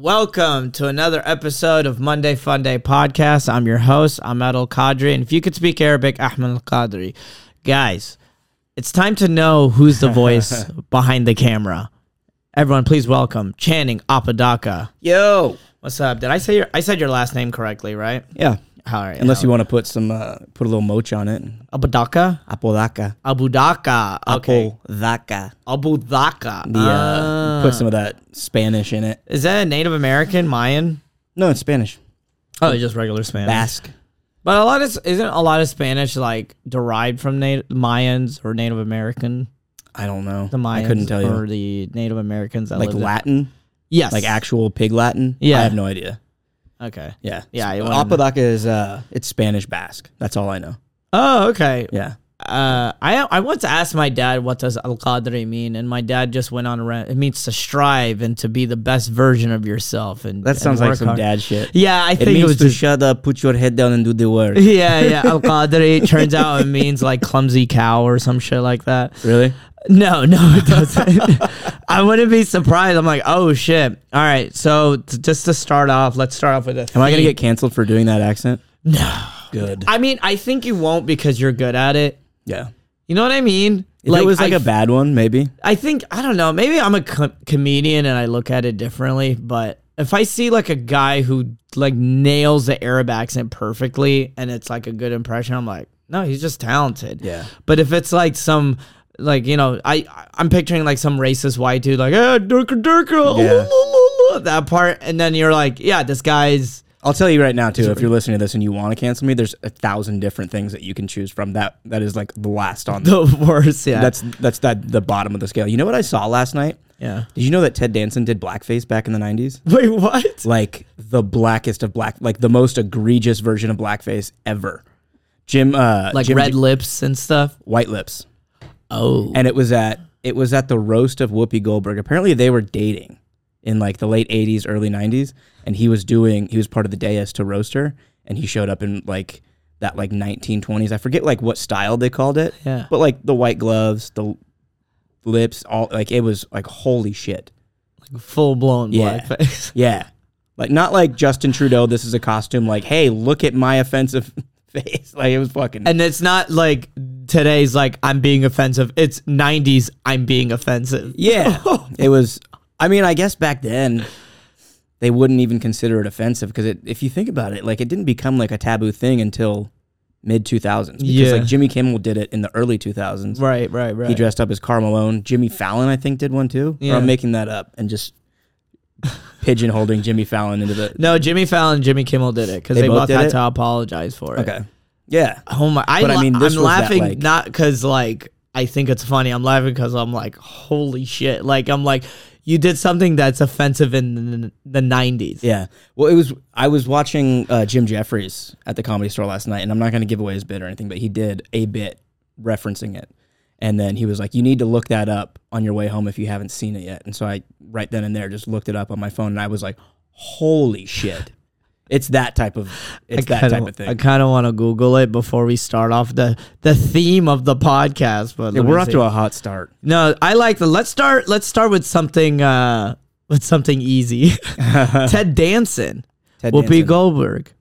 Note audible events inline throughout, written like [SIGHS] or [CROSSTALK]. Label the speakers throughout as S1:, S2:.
S1: Welcome to another episode of Monday Fun Day podcast. I'm your host, Ahmed Al Qadri, and if you could speak Arabic, Ahmed Al Qadri. Guys, it's time to know who's the voice [LAUGHS] behind the camera. Everyone, please welcome Channing Apodaca.
S2: Yo.
S1: What's up? Did I say your I said your last name correctly, right?
S2: Yeah.
S1: All right.
S2: Unless you want to put some, uh, put a little moch on it.
S1: Apodaca?
S2: Apodaca.
S1: Abudaka. Okay.
S2: Apodaca.
S1: Abudaka.
S2: Yeah. uh, put some of that Spanish in it.
S1: Is that a Native American, Mayan?
S2: No, it's Spanish.
S1: Oh, just regular Spanish.
S2: Basque.
S1: But a lot of isn't a lot of Spanish like derived from Native Mayans or Native American?
S2: I don't know.
S1: The Mayans
S2: I couldn't tell you.
S1: or the Native Americans that
S2: Like
S1: lived in-
S2: Latin?
S1: Yes.
S2: Like actual pig Latin?
S1: Yeah.
S2: I have no idea.
S1: Okay.
S2: Yeah.
S1: Yeah,
S2: So. Apodaca is, uh, it's Spanish Basque. That's all I know.
S1: Oh, okay.
S2: Yeah.
S1: Uh, I I once asked my dad what does al qadri mean, and my dad just went on a rant. It means to strive and to be the best version of yourself. And
S2: That
S1: and
S2: sounds like some
S1: hard.
S2: dad shit.
S1: Yeah, I
S2: It
S1: think it,
S2: means
S1: was
S2: to
S1: just.
S2: shut up, put your head down, and do the work. [LAUGHS]
S1: yeah, yeah. Al [LAUGHS] qadri turns out it means like clumsy cow or some shit like that.
S2: Really?
S1: No, no, it [LAUGHS] doesn't. I wouldn't be surprised. I'm like, oh shit. All right. So t- just to start off, let's start off with a.
S2: Am I going to get canceled for doing that accent?
S1: No.
S2: Good.
S1: I mean, I think you won't because you're good at it.
S2: Yeah.
S1: You know what I mean?
S2: If it was like
S1: a
S2: a bad one, maybe.
S1: I think I don't know. Maybe I'm a co- comedian and I look at it differently. But if I see like a guy who like nails the Arab accent perfectly and it's like a good impression, I'm like, no, he's just talented.
S2: Yeah.
S1: But if it's like some like you know, I I'm picturing like some racist white dude like, ah, durka durka,
S2: Yeah.
S1: that part, and then you're like, yeah, this guy's
S2: I'll tell you right now too. If you're listening to this and you want to cancel me, there's a thousand different things that you can choose from. That that is like the last on.
S1: the [LAUGHS] worst. Yeah.
S2: That's that's that the bottom of the scale. You know what I saw last night?
S1: yeah.
S2: Did you know that Ted Danson did blackface back in the '90s? [LAUGHS]
S1: Wait, what?
S2: Like the blackest of black, like the most egregious version of blackface ever. Jim, uh,
S1: Like
S2: Jim
S1: red lips and stuff.
S2: white lips,
S1: Oh.
S2: and it was at it was at the roast of Whoopi Goldberg. Apparently, they were dating in like the late '80s, early '90s, and he was doing he was part of the dais to roast her, and he showed up in like that like 1920s. I forget like what style they called it,
S1: Yeah.
S2: but like the white gloves, the lips, all like it was like holy shit.
S1: Like full blown
S2: Yeah.
S1: blackface. [LAUGHS]
S2: Yeah, like not like Justin Trudeau. This is a costume. Like, hey, look at my offensive [LAUGHS] face. Like it was fucking.
S1: And it's not like today's like I'm being offensive. It's 90s I'm being offensive. [LAUGHS]
S2: Yeah, it was. I mean, I guess back then they wouldn't even consider it offensive because it, if you think about it, like it didn't become like a taboo thing until mid 2000s. Because
S1: Yeah.
S2: like Jimmy Kimmel did it in the early 2000s.
S1: Right, right, right.
S2: He dressed up as Karl Malone. Jimmy Fallon, I think, did one too.
S1: Yeah.
S2: Or I'm making that up and just [LAUGHS] pigeonholing Jimmy Fallon into the.
S1: no, Jimmy Fallon and Jimmy Kimmel did it because
S2: They
S1: they,
S2: both
S1: both had
S2: it?
S1: to apologize for it.
S2: Okay. Yeah.
S1: Oh my! I,
S2: But I mean, this
S1: I'm
S2: was that,
S1: laughing
S2: like-
S1: not because like I think it's funny. I'm laughing because I'm like, holy shit! Like I'm like, you did something that's offensive in the, the 90s.
S2: Yeah. Well, it was. I was watching uh, Jim Jeffries at the comedy store last night, and I'm not going to give away his bit or anything, but he did a bit referencing it, and then he was like, "You need to look that up on your way home if you haven't seen it yet." And so I, right then and there, just looked it up on my phone, and I was like, "Holy shit!" It's that type of. It's
S1: I
S2: that
S1: kinda,
S2: type of thing.
S1: I kind of want to Google it before we start off the the theme of the podcast. But
S2: Yeah, we're off
S1: see.
S2: to a hot start.
S1: No, I like the. Let's start. Let's start with something. uh With something easy. [LAUGHS] Ted Danson,
S2: Ted
S1: Whoopi
S2: Danson.
S1: Goldberg.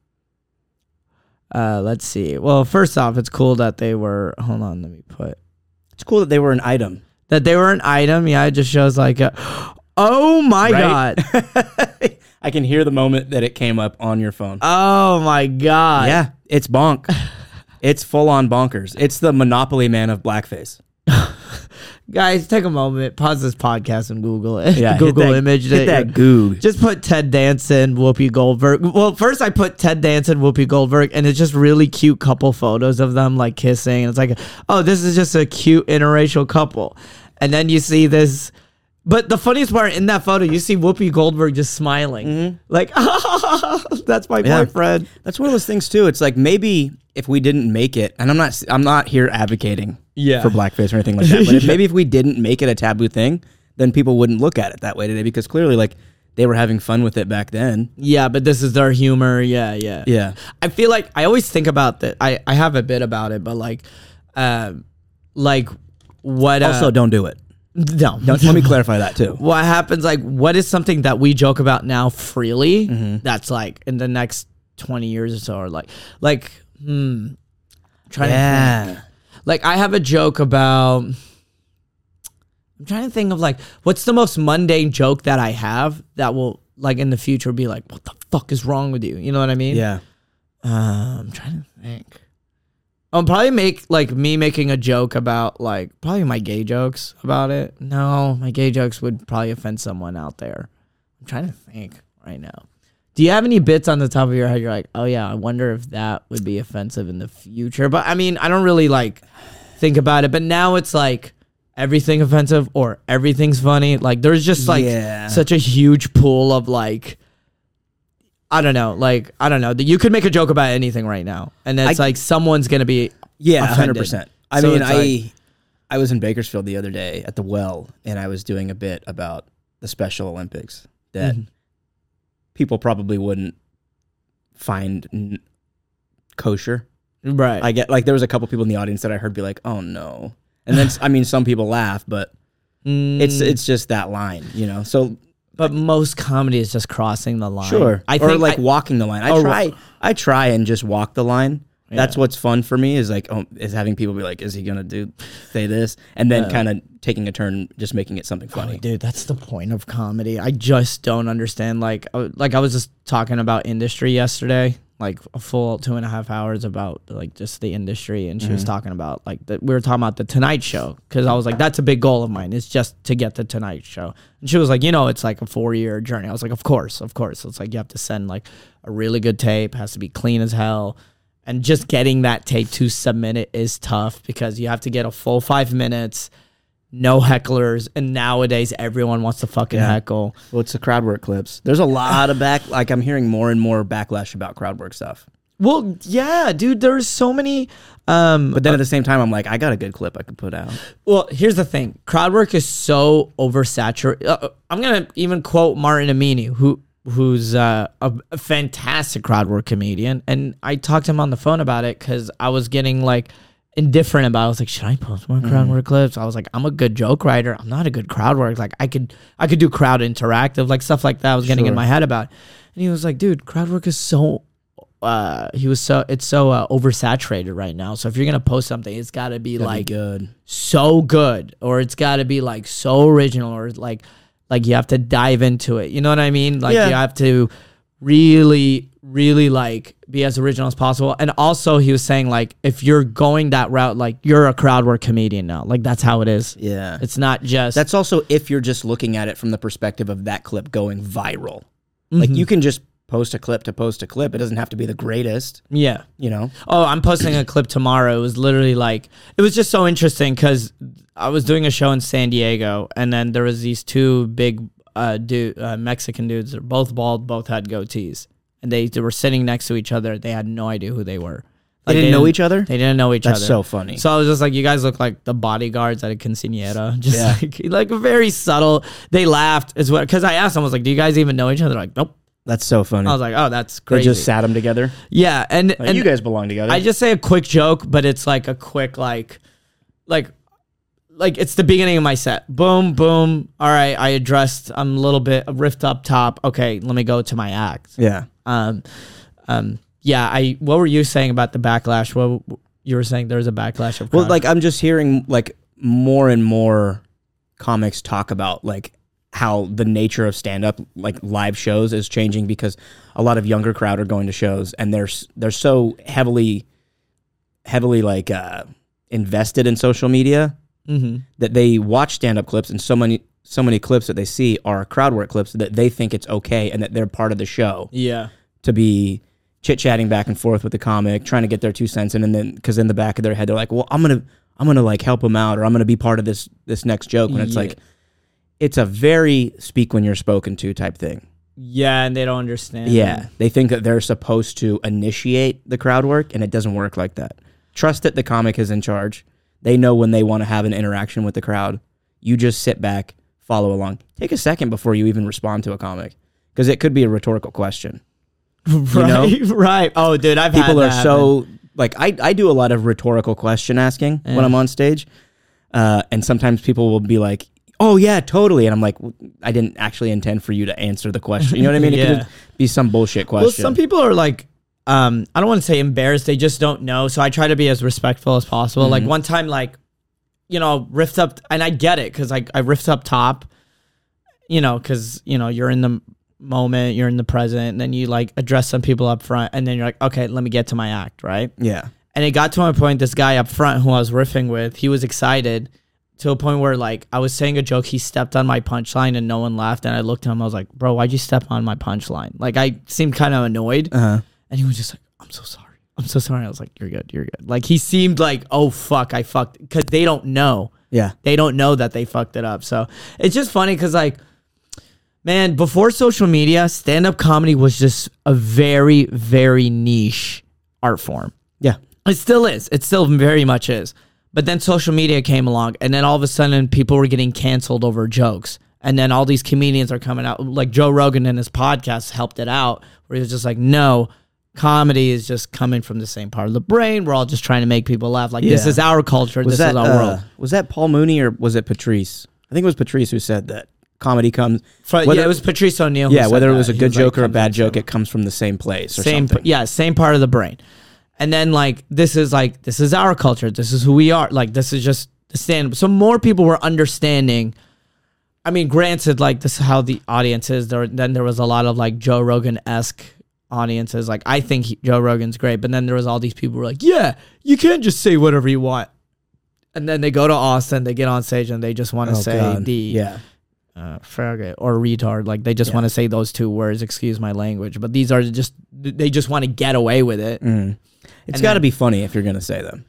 S1: Uh, let's see. Well, first off, it's cool that they were. Hold on, let me put
S2: It's cool that they were an item.
S1: that they were an item. Yeah, it just shows like, a, [GASPS] oh my
S2: Right?
S1: god, [LAUGHS]
S2: I can hear the moment that it came up on your phone.
S1: oh my god.
S2: yeah, it's bonk. [LAUGHS] it's full on bonkers. It's the Monopoly Man of blackface. [LAUGHS]
S1: guys, take a moment, pause this podcast, and Google it.
S2: Yeah, [LAUGHS] hit
S1: Google
S2: that-
S1: image
S2: hit
S1: it.
S2: that goog.
S1: Just put Ted Danson, Whoopi Goldberg. Well, first I put Ted Danson, Whoopi Goldberg, and it's just really cute couple photos of them like kissing. And it's like, oh, this is just a cute interracial couple. And then you see this. But the funniest part in that photo, you see Whoopi Goldberg just smiling, like, [LAUGHS] "That's my
S2: Mm-hmm. Yeah.
S1: boyfriend."
S2: That's one of those things too. It's like maybe if we didn't make it, and I'm not, I'm not here advocating
S1: Yeah.
S2: for blackface or anything like that. But if, [LAUGHS] maybe if we didn't make it a taboo thing, then people wouldn't look at it that way today because clearly, like they were having fun with it back then.
S1: Yeah, but this is their humor. Yeah, yeah.
S2: Yeah,
S1: I feel like I always think about that. I I have a bit about it, but like, um, like what? Uh,
S2: Also, don't do it.
S1: No,
S2: No, let me clarify that too. [LAUGHS]
S1: what happens like what is something that we joke about now freely
S2: Mm-hmm.
S1: that's like in the next 20 years or so or like like hmm trying to think. like i have a joke about i'm trying to think of like what's the most mundane joke that i have that will like in the future be like what the fuck is wrong with you you know what i mean
S2: Yeah.
S1: uh, i'm trying to think I'll probably make like me making a joke about like probably my gay jokes about it. No, my gay jokes would probably offend someone out there. I'm trying to think right now. Do you have any bits on the top of your head? You're like, oh yeah, I wonder if that would be offensive in the future. But I mean, I don't really like think about it. But now it's like everything offensive or everything's funny. Like there's just like
S2: Yeah.
S1: such a huge pool of like I don't know, like I don't know. You could make a joke about anything right now, and it's
S2: I-
S1: like someone's gonna be
S2: Yeah, hundred percent. I
S1: So
S2: mean, I
S1: like-
S2: I was in Bakersfield the other day at the well, and I was doing a bit about the Special Olympics that
S1: Mhm.
S2: people probably wouldn't find n- kosher.
S1: right.
S2: I get like there was a couple people in the audience that I heard be like, "Oh no," and then [LAUGHS] I mean, some people laugh, but it's
S1: Mm,
S2: it's just that line, you know. So
S1: but most comedy is just crossing the line.
S2: Sure.
S1: I
S2: or
S1: think
S2: like
S1: I-
S2: walking the line. I
S1: Oh,
S2: try I try and just walk the line. That's what's fun for me is like oh, is having people be like, is he gonna do say this? And then kind of taking a turn, just making it something funny.
S1: Oh, dude, that's the point of comedy. I just don't understand. Like, uh, like I was just talking about industry yesterday, like a full two and a half hours about like just the industry, and she was mm-hmm. talking about like the, we were talking about the Tonight Show because I was like, that's a big goal of mine is just to get the Tonight Show, and she was like, you know, it's like a four year journey. I was like, of course, of course. It's like you have to send like a really good tape, has to be clean as hell. And just getting that tape to submit it is tough because you have to get a full five minutes no hecklers, and nowadays everyone wants to fucking
S2: Yeah.
S1: heckle.
S2: Well, it's the crowd work clips. There's a lot of back like I'm hearing more and more backlash about crowd work stuff.
S1: Well, yeah, dude, there's so many. Um,
S2: But then at the same time, I'm like, I got a good clip I could put out.
S1: well, here's the thing: crowd work is so oversaturated. Uh, I'm gonna even quote Martin Amini, who who's uh, a, a fantastic crowd work comedian, and I talked to him on the phone about it because I was getting like indifferent about. it. I was like, should I post more crowd work clips? I was like, I'm a good joke writer. I'm not a good crowd work. Like I could I could do crowd interactive, like stuff like that. I was getting in my head about, and he was like, dude, crowd work is so. Uh, he was so it's so uh, oversaturated right now. So if you're gonna post something, it's got to be
S2: That'd be
S1: like
S2: good.
S1: so good or it's got to be like so original or like like you have to dive into it you know what i mean like
S2: Yeah.
S1: you have to really really like be as original as possible and also he was saying like if you're going that route like you're a crowd work comedian now like that's how it is
S2: Yeah.
S1: it's not just
S2: That's also if you're just looking at it from the perspective of that clip going viral. Like you can just post a clip to post a clip. It doesn't have to be the greatest,
S1: yeah
S2: you know.
S1: Oh, I'm posting a clip tomorrow. It was literally like it was just so interesting because I was doing a show in San Diego, and then there was these two big uh, dude, uh, Mexican dudes. They're both bald, both had goatees, and they, they were sitting next to each other. They had no idea who they were.
S2: They
S1: Like,
S2: didn't know each other?
S1: They didn't know each
S2: That's
S1: other.
S2: so funny.
S1: So I was just like, you guys look like the bodyguards at a quinceanera. [LAUGHS] Just
S2: Yeah.
S1: like, like very subtle. They laughed as well because I asked them, I was like, do you guys even know each other? Like, nope.
S2: That's so funny.
S1: I was like, oh, that's
S2: they
S1: crazy.
S2: just sat them together.
S1: yeah, and
S2: Like,
S1: and
S2: you guys belong together.
S1: I just say a quick joke, but it's like a quick like like like it's the beginning of my set. Boom, boom. All right, I addressed I'm a little bit riffed up top. Okay, let me go to my act.
S2: yeah.
S1: Um um yeah, I what were you saying about the backlash? What you were saying there's a backlash of
S2: Well, like I'm just hearing like more and more comics talk about like how the nature of stand up like live shows is changing because a lot of younger crowd are going to shows and they're they're so heavily heavily like uh invested in social media
S1: Mhm.
S2: that they watch stand up clips and so many so many clips that they see are crowd work clips that they think it's okay and that they're part of the show
S1: Yeah.
S2: To be chit chatting back and forth with the comic, trying to get their two cents in, and then because in the back of their head they're like, "Well, I'm gonna, I'm gonna like help them out, or I'm gonna be part of this this next joke." When it's
S1: Yeah.
S2: like, it's a very speak when you're spoken to type thing.
S1: Yeah, and they don't understand.
S2: Yeah, they think that they're supposed to initiate the crowd work, and it doesn't work like that. Trust that the comic is in charge. They know when they want to have an interaction with the crowd. You just sit back, follow along. Take a second before you even respond to a comic, because it could be a rhetorical question. [LAUGHS]
S1: right, right. Oh, dude, I've had
S2: people are
S1: happen.
S2: so like I, I do a lot of rhetorical question asking
S1: Yeah.
S2: when I'm on stage. Uh, and sometimes people will be like, "Oh yeah, totally," and I'm like, "W- I didn't actually intend for you to answer the question. You know what I mean? [LAUGHS] It could be some bullshit question.
S1: Well, some people are like, um, I don't want to say embarrassed. They just don't know. So I try to be as respectful as possible. Like
S2: Mm-hmm.
S1: one time, like, you know, riffed up, and I get it because like I riffed up top, you know, because you know you're in the moment, you're in the present, and then you like address some people up front, and then you're like, okay, let me get to my act, right?
S2: yeah,
S1: And it got to my point. This guy up front who I was riffing with, he was excited to a point where like I was saying a joke, he stepped on my punchline and no one laughed. And I looked at him, I was like, "Bro, why'd you step on my punchline?" Like I seemed kind of annoyed,
S2: uh-huh.
S1: and he was just like, "I'm so sorry, I'm so sorry." I was like, "You're good, you're good." Like he seemed like, "Oh fuck, I fucked," because they don't know,
S2: yeah,
S1: they don't know that they fucked it up. So it's just funny because like. Man, before social media, stand up comedy was just a very, very niche art form.
S2: yeah,
S1: It still is. It still very much is. But then social media came along, and then all of a sudden, people were getting canceled over jokes. And then all these comedians are coming out, like Joe Rogan in his podcast helped it out, where he was just like, "No, comedy is just coming from the same part of the brain. We're all just trying to make people laugh. Like this is our culture.
S2: Was
S1: this
S2: that
S1: is our
S2: uh,
S1: world."
S2: was that Paul Mooney or was it Patrice? I think it was Patrice who said that comedy comes.
S1: Fr-
S2: whether-
S1: yeah, it was Patrice O'Neal.
S2: Yeah, whether it
S1: that.
S2: was a good
S1: like,
S2: joke or a bad
S1: from
S2: joke, it comes from the same place or
S1: same
S2: something.
S1: yeah same part of the brain and then like this is like this is our culture this is who we are like this is just the stand so more people were understanding i mean granted like this is how the audience is there then there was a lot of like joe rogan-esque audiences like i think he, joe rogan's great but then there was all these people who were like yeah you can't just say whatever you want and then they go to austin they get on stage and they just want to
S2: Oh,
S1: say
S2: God.
S1: the
S2: yeah,
S1: uh, faggot or retard. Like they just
S2: Yeah.
S1: want to say those two words. Excuse my language, but these are just they just want to get away with it.
S2: mm. it's got to be funny if you're gonna say them.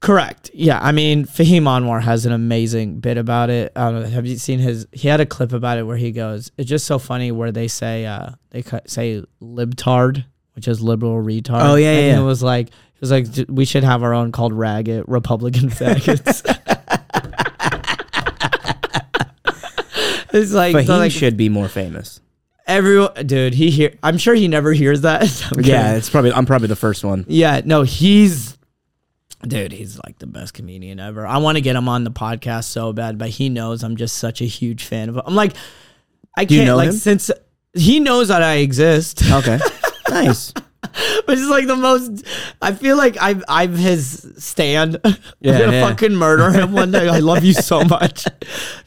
S1: Correct. Yeah. I mean, Fahim Anwar has an amazing bit about it. I don't know, have you seen his? He had a clip about it where he goes, "It's just so funny where they say uh they say libtard, which is liberal retard."
S2: Oh, yeah,
S1: and
S2: yeah.
S1: It was like it was like we should have our own called ragged Republican [LAUGHS] faggots. [LAUGHS] it's like, so
S2: he
S1: like
S2: should be more famous.
S1: everyone, dude. He hear. I'm sure he never hears that. [LAUGHS]
S2: Yeah, it's probably I'm probably the first one.
S1: Yeah, no, he's dude, he's like the best comedian ever. I want to get him on the podcast so bad, but he knows I'm just such a huge fan of him. I'm like I can't
S2: know
S1: like
S2: him?
S1: since he knows that I exist.
S2: Okay, [LAUGHS] nice.
S1: Which is like the most I feel like I've I'm his stand.
S2: Yeah,
S1: I'm gonna
S2: yeah.
S1: fucking murder him one day. I love you so much.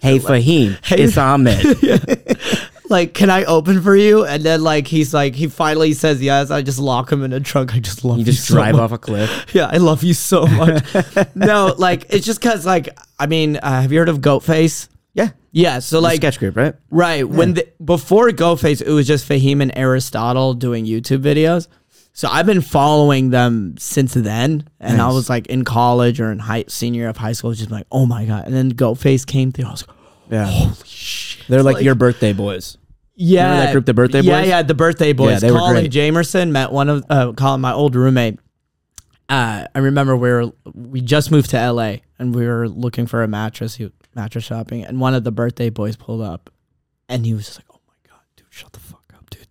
S2: Hey Fahim,
S1: Hey-
S2: it's Ahmed. [LAUGHS]
S1: like, can I open for you? And then like he's like he finally says yes. I just lock him in a trunk. I just love
S2: You
S1: you,
S2: just
S1: so
S2: drive
S1: much.
S2: off a cliff.
S1: Yeah, I love you so much. [LAUGHS] no, like it's just cause like I mean, uh, have you heard of Goatface?
S2: Yeah,
S1: Yeah, so
S2: like sketch group, right?
S1: right when the, before Goatface, it was just Fahim and Aristotle doing YouTube videos. So I've been following them since then, and I was like in college or in high senior of high school, just like oh my god. And then Goatface came through. I was like,
S2: Yeah,
S1: holy shit.
S2: they're like,
S1: Like-
S2: your birthday boys.
S1: Yeah,
S2: that group, the Birthday Boys?
S1: yeah, yeah, the birthday boys.
S2: they were
S1: Colin
S2: great.
S1: Jamerson met one of uh, Colin, my old roommate. Uh, I remember we were we just moved to LA and we were looking for a mattress, he, mattress shopping, and one of the birthday boys pulled up, and he was just like, "Oh my god, dude, shut the fuck up, dude."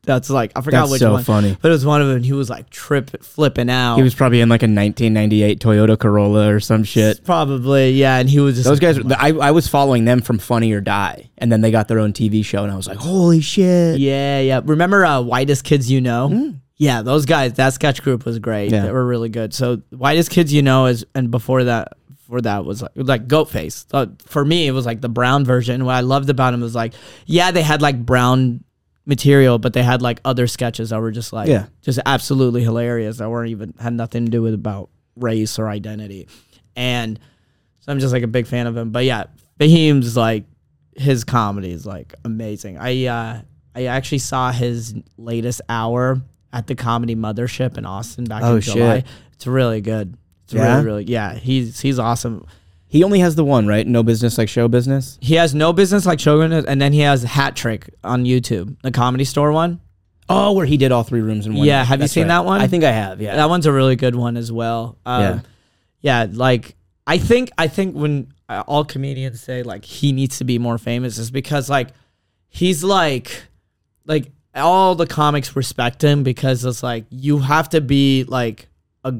S1: That's like I forgot
S2: That's
S1: which
S2: so
S1: one,
S2: funny.
S1: but it was one of them. He was like trip flipping out.
S2: He was probably in like a 1998 Toyota Corolla or some shit.
S1: probably yeah, and he was just
S2: Those
S1: like,
S2: guys, I, I was following them from Funny or Die, and then they got their own TV show, and I was like, holy shit.
S1: Yeah, yeah. Remember uh, Whitest Kids You Know? Yeah, those guys, that sketch group was great.
S2: Yeah.
S1: They were really good. So Whitest Kids You Know is and before that before that was like, like Goatface. So for me, it was like the brown version. What I loved about him was like, yeah, they had like brown material, but they had like other sketches that were just like
S2: Yeah.
S1: just absolutely hilarious that weren't even had nothing to do with about race or identity. And so I'm just like a big fan of him. But yeah, Fahim's like his comedy is like amazing. I uh I actually saw his latest hour at the Comedy Mothership in Austin back
S2: Oh,
S1: in July.
S2: shit.
S1: It's really good. It's
S2: Yeah?
S1: really really yeah. He's he's awesome.
S2: He only has the one, right? No business like show business.
S1: He has no business like show business, and then he has Hat Trick on YouTube, the Comedy Store one.
S2: Oh, where he did all three rooms in one.
S1: Yeah,
S2: night.
S1: have you
S2: That's
S1: seen that one?
S2: I think I have. Yeah.
S1: That one's a really good one as well. Um,
S2: Yeah.
S1: yeah. like I think I think when uh, all comedians say like he needs to be more famous is because like he's like like all the comics respect him because it's like you have to be like a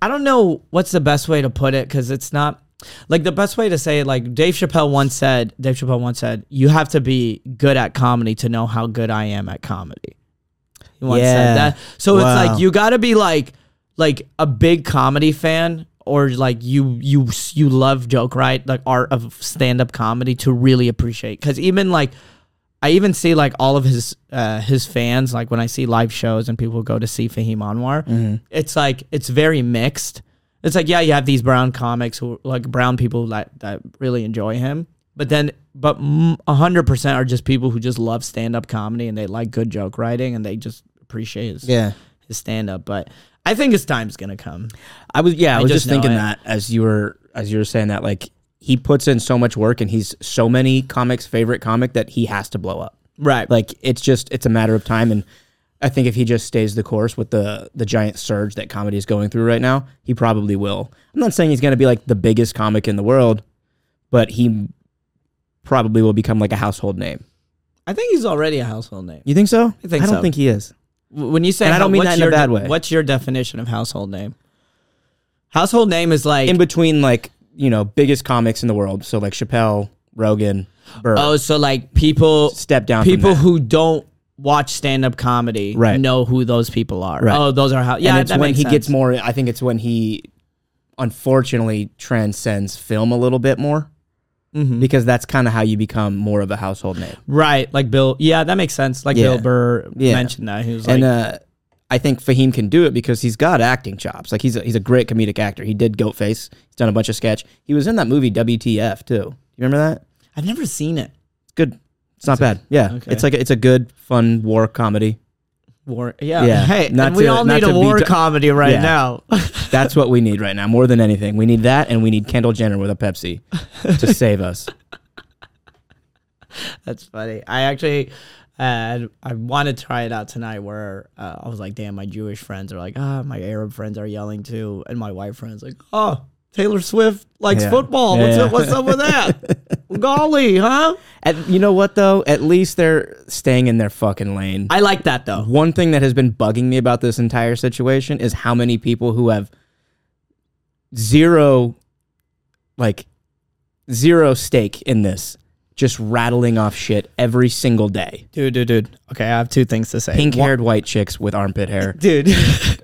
S1: I don't know what's the best way to put it because it's not like the best way to say it, like Dave Chappelle once said, Dave Chappelle once said, you have to be good at comedy to know how good I am at comedy. He once
S2: Yeah.
S1: said that. So it's like you got to be like like a big comedy fan or like you you you love joke right like art of stand up comedy to really appreciate cuz even like I even see like all of his uh, his fans like when I see live shows and people go to see Fahim Anwar,
S2: Mm-hmm.
S1: it's like it's very mixed. It's like yeah, you have these brown comics who like brown people that that really enjoy him, but then but a hundred percent are just people who just love stand up comedy and they like good joke writing and they just appreciate his
S2: Yeah.
S1: his stand up. But I think his time's gonna come.
S2: I was yeah, I,
S1: I
S2: was
S1: just
S2: just, thinking
S1: it.
S2: that as you were as you were saying that like he puts in so much work and he's so many comics favorite comic that he has to blow up.
S1: Right.
S2: Like it's just it's a matter of time and I think if he just stays the course with the the giant surge that comedy is going through right now, he probably will. I'm not saying he's going to be like the biggest comic in the world, but he probably will become like a household name.
S1: I think he's already a household name.
S2: You think so?
S1: I think
S2: I don't
S1: so.
S2: think he is.
S1: W- When you say,
S2: And I don't mean
S1: what's
S2: that in a
S1: your
S2: bad way.
S1: What's your definition of household name? Household name is like
S2: In between like, you know, biggest comics in the world, so like Chappelle, Rogan, Burr.
S1: oh, so like people
S2: step down from
S1: people
S2: that.
S1: who don't watch stand up comedy
S2: Right.
S1: know who those people are.
S2: Right.
S1: Oh, those are how. Yeah,
S2: and it's
S1: that
S2: when he
S1: sense.
S2: gets more. I think it's when he, unfortunately, transcends film a little bit more
S1: Mhm.
S2: because that's kind of how you become more of a household name.
S1: right. Like Bill. Yeah, that makes sense. Like
S2: Yeah.
S1: Bill Burr
S2: Yeah.
S1: mentioned that he was like,
S2: and uh, I think Fahim can do it because he's got acting chops. Like he's a, he's a great comedic actor. He did Goatface. He's done a bunch of sketch. He was in that movie WTF too. You remember that?
S1: I've never seen it.
S2: It's good. It's not bad. Yeah,
S1: okay.
S2: it's like a, it's a good, fun war comedy.
S1: War. Yeah.
S2: Yeah,
S1: Hey,
S2: not
S1: and we
S2: to-
S1: all
S2: not
S1: need a
S2: be
S1: war
S2: t-
S1: comedy right
S2: Yeah.
S1: now. [LAUGHS]
S2: That's what we need right now, more than anything. We need that, and we need Kendall Jenner with a Pepsi to [LAUGHS] save us.
S1: That's funny. I actually, uh, I want to try it out tonight. Where uh, I was like, "Damn, my Jewish friends are like, ah, my Arab friends are yelling too, and my white friends like, oh, Taylor Swift likes
S2: Yeah.
S1: football. What's
S2: yeah.
S1: up? What's up with that? [LAUGHS] Golly, huh?
S2: At, you know what though? At least they're staying in their fucking lane.
S1: I like that though.
S2: One thing that has been bugging me about this entire situation is how many people who have zero, like, zero stake in this, just rattling off shit every single day.
S1: Dude, dude, dude. Okay, I have two things to say.
S2: Pink haired white chicks with armpit hair. [LAUGHS]
S1: dude.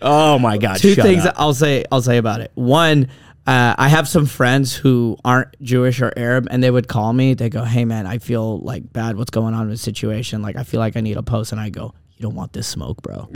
S2: Oh my god!
S1: two things
S2: up.
S1: I'll say. I'll say about it. One, uh, I have some friends who aren't Jewish or Arab, and they would call me. They go, "Hey, man, I feel like bad. What's going on in the situation? Like, I feel like I need a post." And I go, "You don't want this smoke, bro.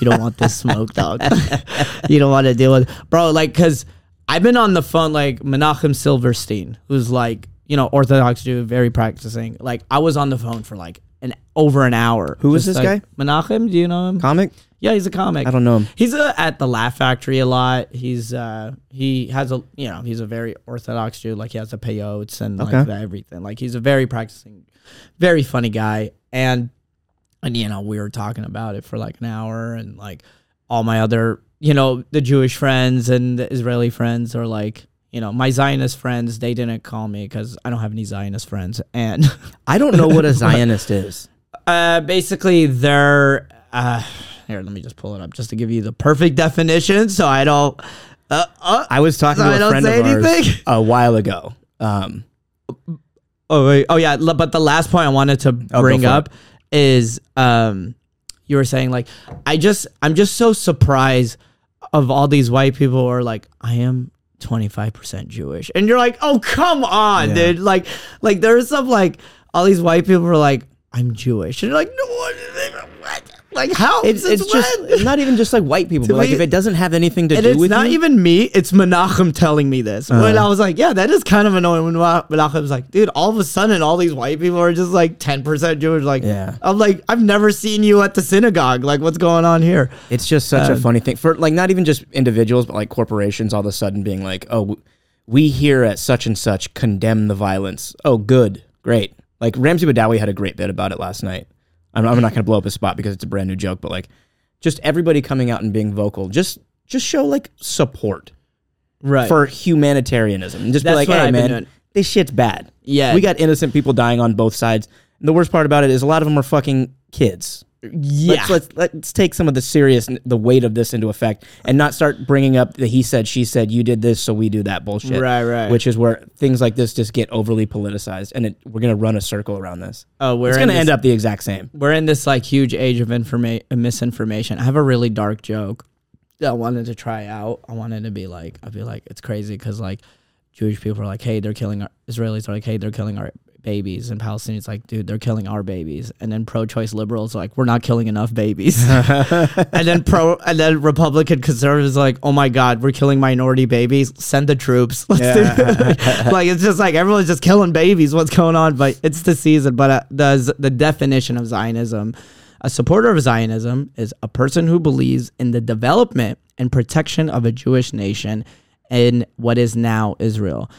S1: you don't want this smoke, dog. [LAUGHS] you don't want to deal with, bro. Like, cause I've been on the phone, like Menachem Silverstein, who's like, you know, Orthodox Jew, very practicing. Like, I was on the phone for like an over an hour.
S2: Who is this guy?
S1: Menachem, do you know him?
S2: Comic?
S1: Yeah, he's a comic.
S2: I don't know him.
S1: He's uh, at the Laugh Factory a lot. He's uh he has a you know he's a very orthodox Jew. Like he has the peyotes and like the everything. Like he's a very practicing, very funny guy. And and you know we were talking about it for like an hour and like all my other you know the Jewish friends and the Israeli friends are like you know my Zionist friends they didn't call me because I don't have any Zionist friends and
S2: I don't know what a [LAUGHS] Zionist is.
S1: uh basically they're uh here let me just pull it up just to give you the perfect definition so I don't uh, uh,
S2: I was talking
S1: So
S2: to
S1: I
S2: a
S1: don't
S2: friend
S1: say
S2: of ours
S1: anything?
S2: a while ago. Um,
S1: Oh wait. Oh yeah. But the last point I wanted to
S2: Oh,
S1: bring
S2: it.
S1: up is um, you were saying like I just I'm just so surprised of all these white people who are like I am 25% Jewish, and you're like, oh come on,
S2: Yeah.
S1: dude. Like like there's some like all these white people are like I'm Jewish, and you're like no? Like how?
S2: it's it's just not even just like white people, but like
S1: me-
S2: if it doesn't have anything to do
S1: it's
S2: with
S1: not
S2: you,
S1: even me. It's Menachem telling me this.
S2: Uh.
S1: I was like, yeah, that is kind of annoying. When Menachem was like, dude, all of a sudden, all these white people are just like 10% Jewish. Like,
S2: Yeah.
S1: I'm like, I've never seen you at the synagogue. Like, what's going on here?
S2: it's just such a funny thing for like not even just individuals, but like corporations all of a sudden being like, oh, we here at such and such condemn the violence. Oh, good, great. Like Ramsey Badawi had a great bit about it last night. I'm, I'm not going to blow up his spot because it's a brand new joke, but like, just everybody coming out and being vocal, just just show like support
S1: Right.
S2: for humanitarianism and just
S1: That's
S2: be like,
S1: what
S2: hey
S1: I've been
S2: man,
S1: doing.
S2: this shit's bad.
S1: Yeah.
S2: we got innocent people dying on both sides. And the worst part about it is a lot of them are fucking kids.
S1: Yeah.
S2: Let's, let's let's take some of the serious the weight of this into effect and not start bringing up the he said she said you did this so we do that bullshit.
S1: Right, right.
S2: Which is where things like this just get overly politicized and it, we're gonna run a circle around this.
S1: oh, we're
S2: It's gonna
S1: this-
S2: end up the exact same.
S1: we're in this like huge age of informa- misinformation. I have a really dark joke that I wanted to try out. I wanted to be like, I'd be like, it's crazy because like Jewish people are like, hey, they're killing our Israelis are like, hey, they're killing our babies, and Palestinians like, dude, they're killing our babies, and then pro-choice liberals are like, we're not killing enough babies, [LAUGHS] and then pro and then Republican conservatives are like, oh my god, we're killing minority babies, send the troops. [LAUGHS] Let's do [LAUGHS] like it's just like everyone's just killing babies. What's going on? But it's the season. But uh, the the definition of Zionism, a supporter of Zionism is a person who believes in the development and protection of a Jewish nation in what is now Israel.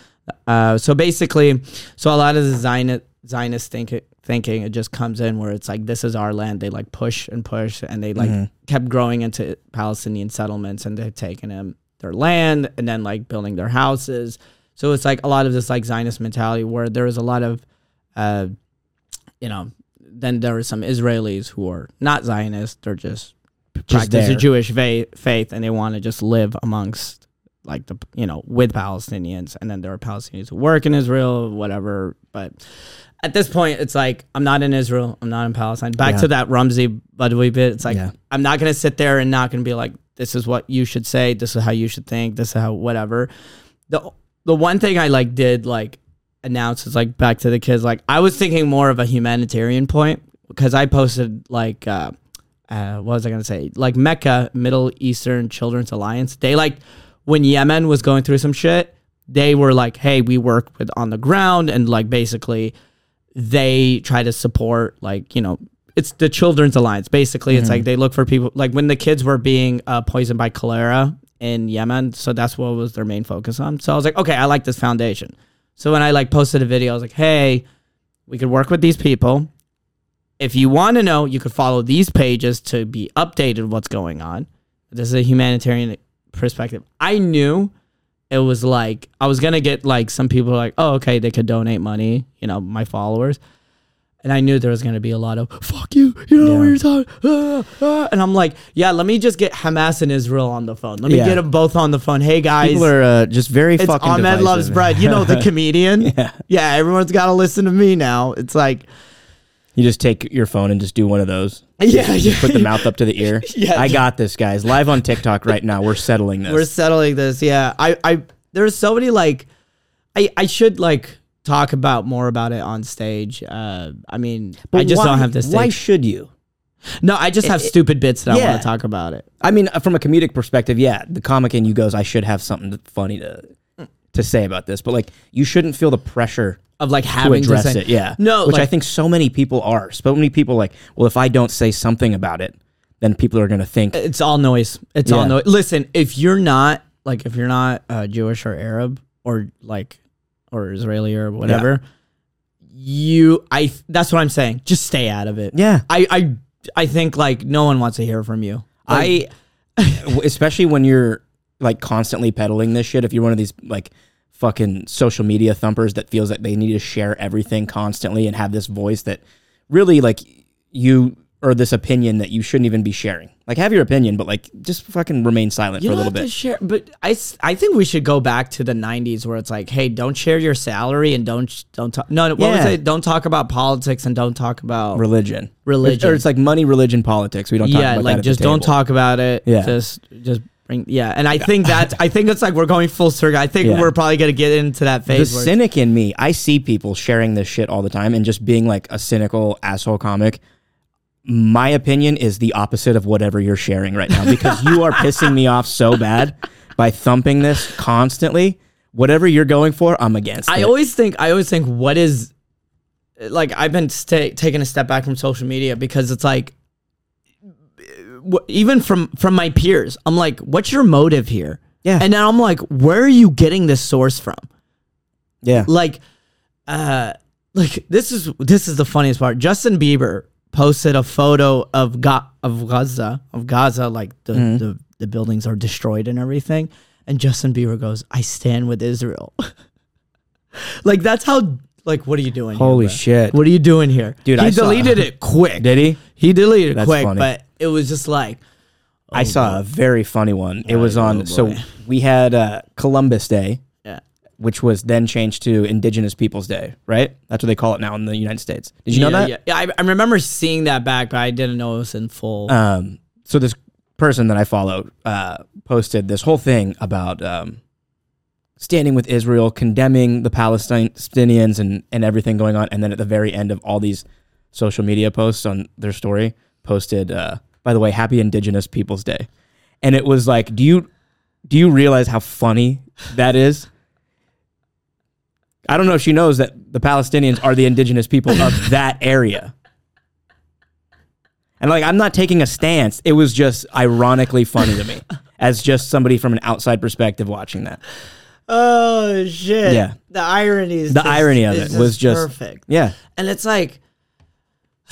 S1: Uh, so basically, so a lot of the Zionist Zionist thinking thinking it just comes in where it's like this is our land. They like push and push, and they like kept growing into Palestinian settlements, and they've taken them their land, and then like building their houses. So it's like a lot of this like Zionist mentality where there is a lot of, uh, you know, then there are some Israelis who are not Zionists. They're just practice
S2: there.
S1: a Jewish faith, faith, and they want to just live amongst like the you know with Palestinians, and then there are Palestinians who work in Israel, whatever. But at this point, it's like I'm not in Israel, I'm not in Palestine. Back
S2: Yeah.
S1: to that Ramsey Badawi bit. It's like
S2: Yeah.
S1: I'm not gonna sit there and not gonna be like, this is what you should say, this is how you should think, this is how whatever. The the one thing I like did like announce is like back to the kids. Like I was thinking more of a humanitarian point because I posted like. uh uh, what was I gonna say? Like MECA, Middle Eastern Children's Alliance. They like when Yemen was going through some shit. They were like, "Hey, we work with on the ground," and like basically, they try to support like you know, it's the Children's Alliance. Basically, it's like they look for people like when the kids were being uh, poisoned by cholera in Yemen. So that's what was their main focus on. So I was like, okay, I like this foundation. So when I like posted a video, I was like, hey, we could work with these people if you want to know, you could follow these pages to be updated what's going on. This is a humanitarian perspective. I knew it was like I was gonna get like some people like, oh, okay, they could donate money, you know, my followers. And I knew there was gonna be a lot of fuck you, you know what
S2: Yeah.
S1: you're talking, ah, ah." and I'm like, yeah, let me just get Hamas and Israel on the phone. Let me
S2: Yeah.
S1: get them both on the phone. Hey guys,
S2: People are uh, just very
S1: it's
S2: fucking.
S1: Ahmed
S2: divisive.
S1: loves bread. You know the [LAUGHS] comedian.
S2: Yeah.
S1: yeah, everyone's got to listen to me now. It's like,
S2: You just take your phone and just do one of those. [LAUGHS]
S1: yeah, yeah.
S2: Put the mouth up to the ear. [LAUGHS]
S1: Yeah.
S2: I got this, guys. Live on TikTok right now. We're settling this.
S1: We're settling this. Yeah. I, I, there's so many like, I, I should like talk about more about it on stage. Uh, I mean, I just
S2: why-
S1: don't have this.
S2: Why should you?
S1: no, I just have stupid bits that I want to talk about it.
S2: I mean, from a comedic perspective, yeah, the comic in you goes, I should have something funny to to say about this, but like, you shouldn't feel the pressure
S1: Of like
S2: to
S1: having
S2: address
S1: to say,
S2: it. Yeah,
S1: No,
S2: which I think so many people are. So many people like, well, if I don't say something about it, then people are going to think.
S1: It's all noise. It's all noise. Listen, if you're not like, if you're not uh, Jewish or Arab or like, or Israeli or whatever, you, I, that's what I'm saying. Just stay out of it.
S2: Yeah,
S1: I, I, I think like no one wants to hear from you. Like, [LAUGHS]
S2: I, especially when you're like constantly peddling this shit. If you're one of these like fucking social media thumpers that feels like they need to share everything constantly and have this voice that really like you or this opinion that you shouldn't even be sharing. Like have your opinion, but like just fucking remain silent
S1: You
S2: for a little
S1: have to
S2: bit.
S1: share, but I, I think we should go back to the '90s where it's like, hey, don't share your salary and don't don't talk. No, what was it? Don't talk about politics and don't talk about
S2: Religion,
S1: Religion.
S2: or it's like money, religion, politics. We don't talk
S1: yeah, like just don't talk about it.
S2: Yeah.
S1: just just bring yeah. And I think that I think it's like we're going full circle. I think
S2: Yeah.
S1: we're probably gonna get into that phase. it's-
S2: cynic in me, I see people sharing this shit all the time and just being like a cynical asshole comic. My opinion is the opposite of whatever you're sharing right now because you are [LAUGHS] pissing me off so bad by thumping this constantly. Whatever you're going for, I'm against.
S1: I
S2: it.
S1: always think I always think what is like I've been sta taking a step back from social media because it's like even from from my peers I'm like what's your motive here?
S2: Yeah.
S1: and then I'm like where are you getting this source from?
S2: Yeah,
S1: like uh like this is this is the funniest part. Justin Bieber posted a photo of Ga- of Gaza of Gaza like the, the the buildings are destroyed and everything. And Justin Bieber goes I stand with Israel. [LAUGHS] Like that's how like, what are you doing?
S2: Holy
S1: here,
S2: shit.
S1: What are you doing here,
S2: Dude,
S1: He
S2: I saw-
S1: deleted it [LAUGHS] quick.
S2: Did he?
S1: He deleted it
S2: That's
S1: quick,
S2: funny.
S1: but it was just like,
S2: I saw a very funny one. It was
S1: Oh,
S2: on.
S1: oh,
S2: so we had uh, Columbus Day,
S1: yeah.
S2: which was then changed to Indigenous Peoples Day, right? That's what they call it now in the United States. Did you know that?
S1: Yeah, yeah. I, I remember seeing that back, but I didn't know it was in full.
S2: Um, so this person that I follow uh, posted this whole thing about um, standing with Israel, condemning the Palestinians and, and everything going on. And then at the very end of all these social media posts on their story, posted, uh, by the way, Happy Indigenous Peoples Day. And it was like, do you do you realize how funny that is? I don't know if she knows that the Palestinians are the indigenous people of [LAUGHS] that area. And like, I'm not taking a stance. It was just ironically funny to me as just somebody from an outside perspective watching that.
S1: Oh shit!
S2: Yeah.
S1: the irony is
S2: The
S1: just-
S2: irony of it was just-
S1: perfect.
S2: Yeah.
S1: and it's like [SIGHS]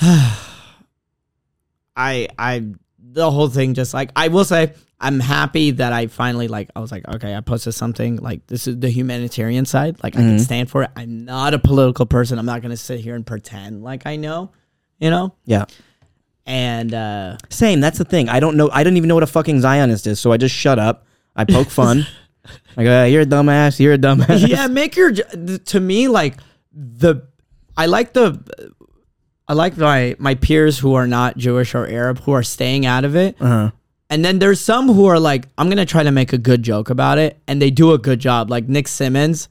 S1: i i the whole thing just like i will say i'm happy that i finally like i was like okay i posted something like this is the humanitarian side like i can
S2: Mhm.
S1: stand for it i'm not a political person i'm not going to sit here and pretend like i know you know
S2: Yeah.
S1: and uh
S2: Same. That's the thing. I don't know. I don't even know what a fucking Zionist is. So I just shut up. I poke fun. [LAUGHS] I go, you're a dumbass. You're a dumbass.
S1: yeah make your to me like the i like the i like my my peers who are not jewish or arab who are staying out of it
S2: Uh-huh.
S1: And then there's some who are like, I'm gonna try to make a good joke about it, and they do a good job. Like Nick Simmons,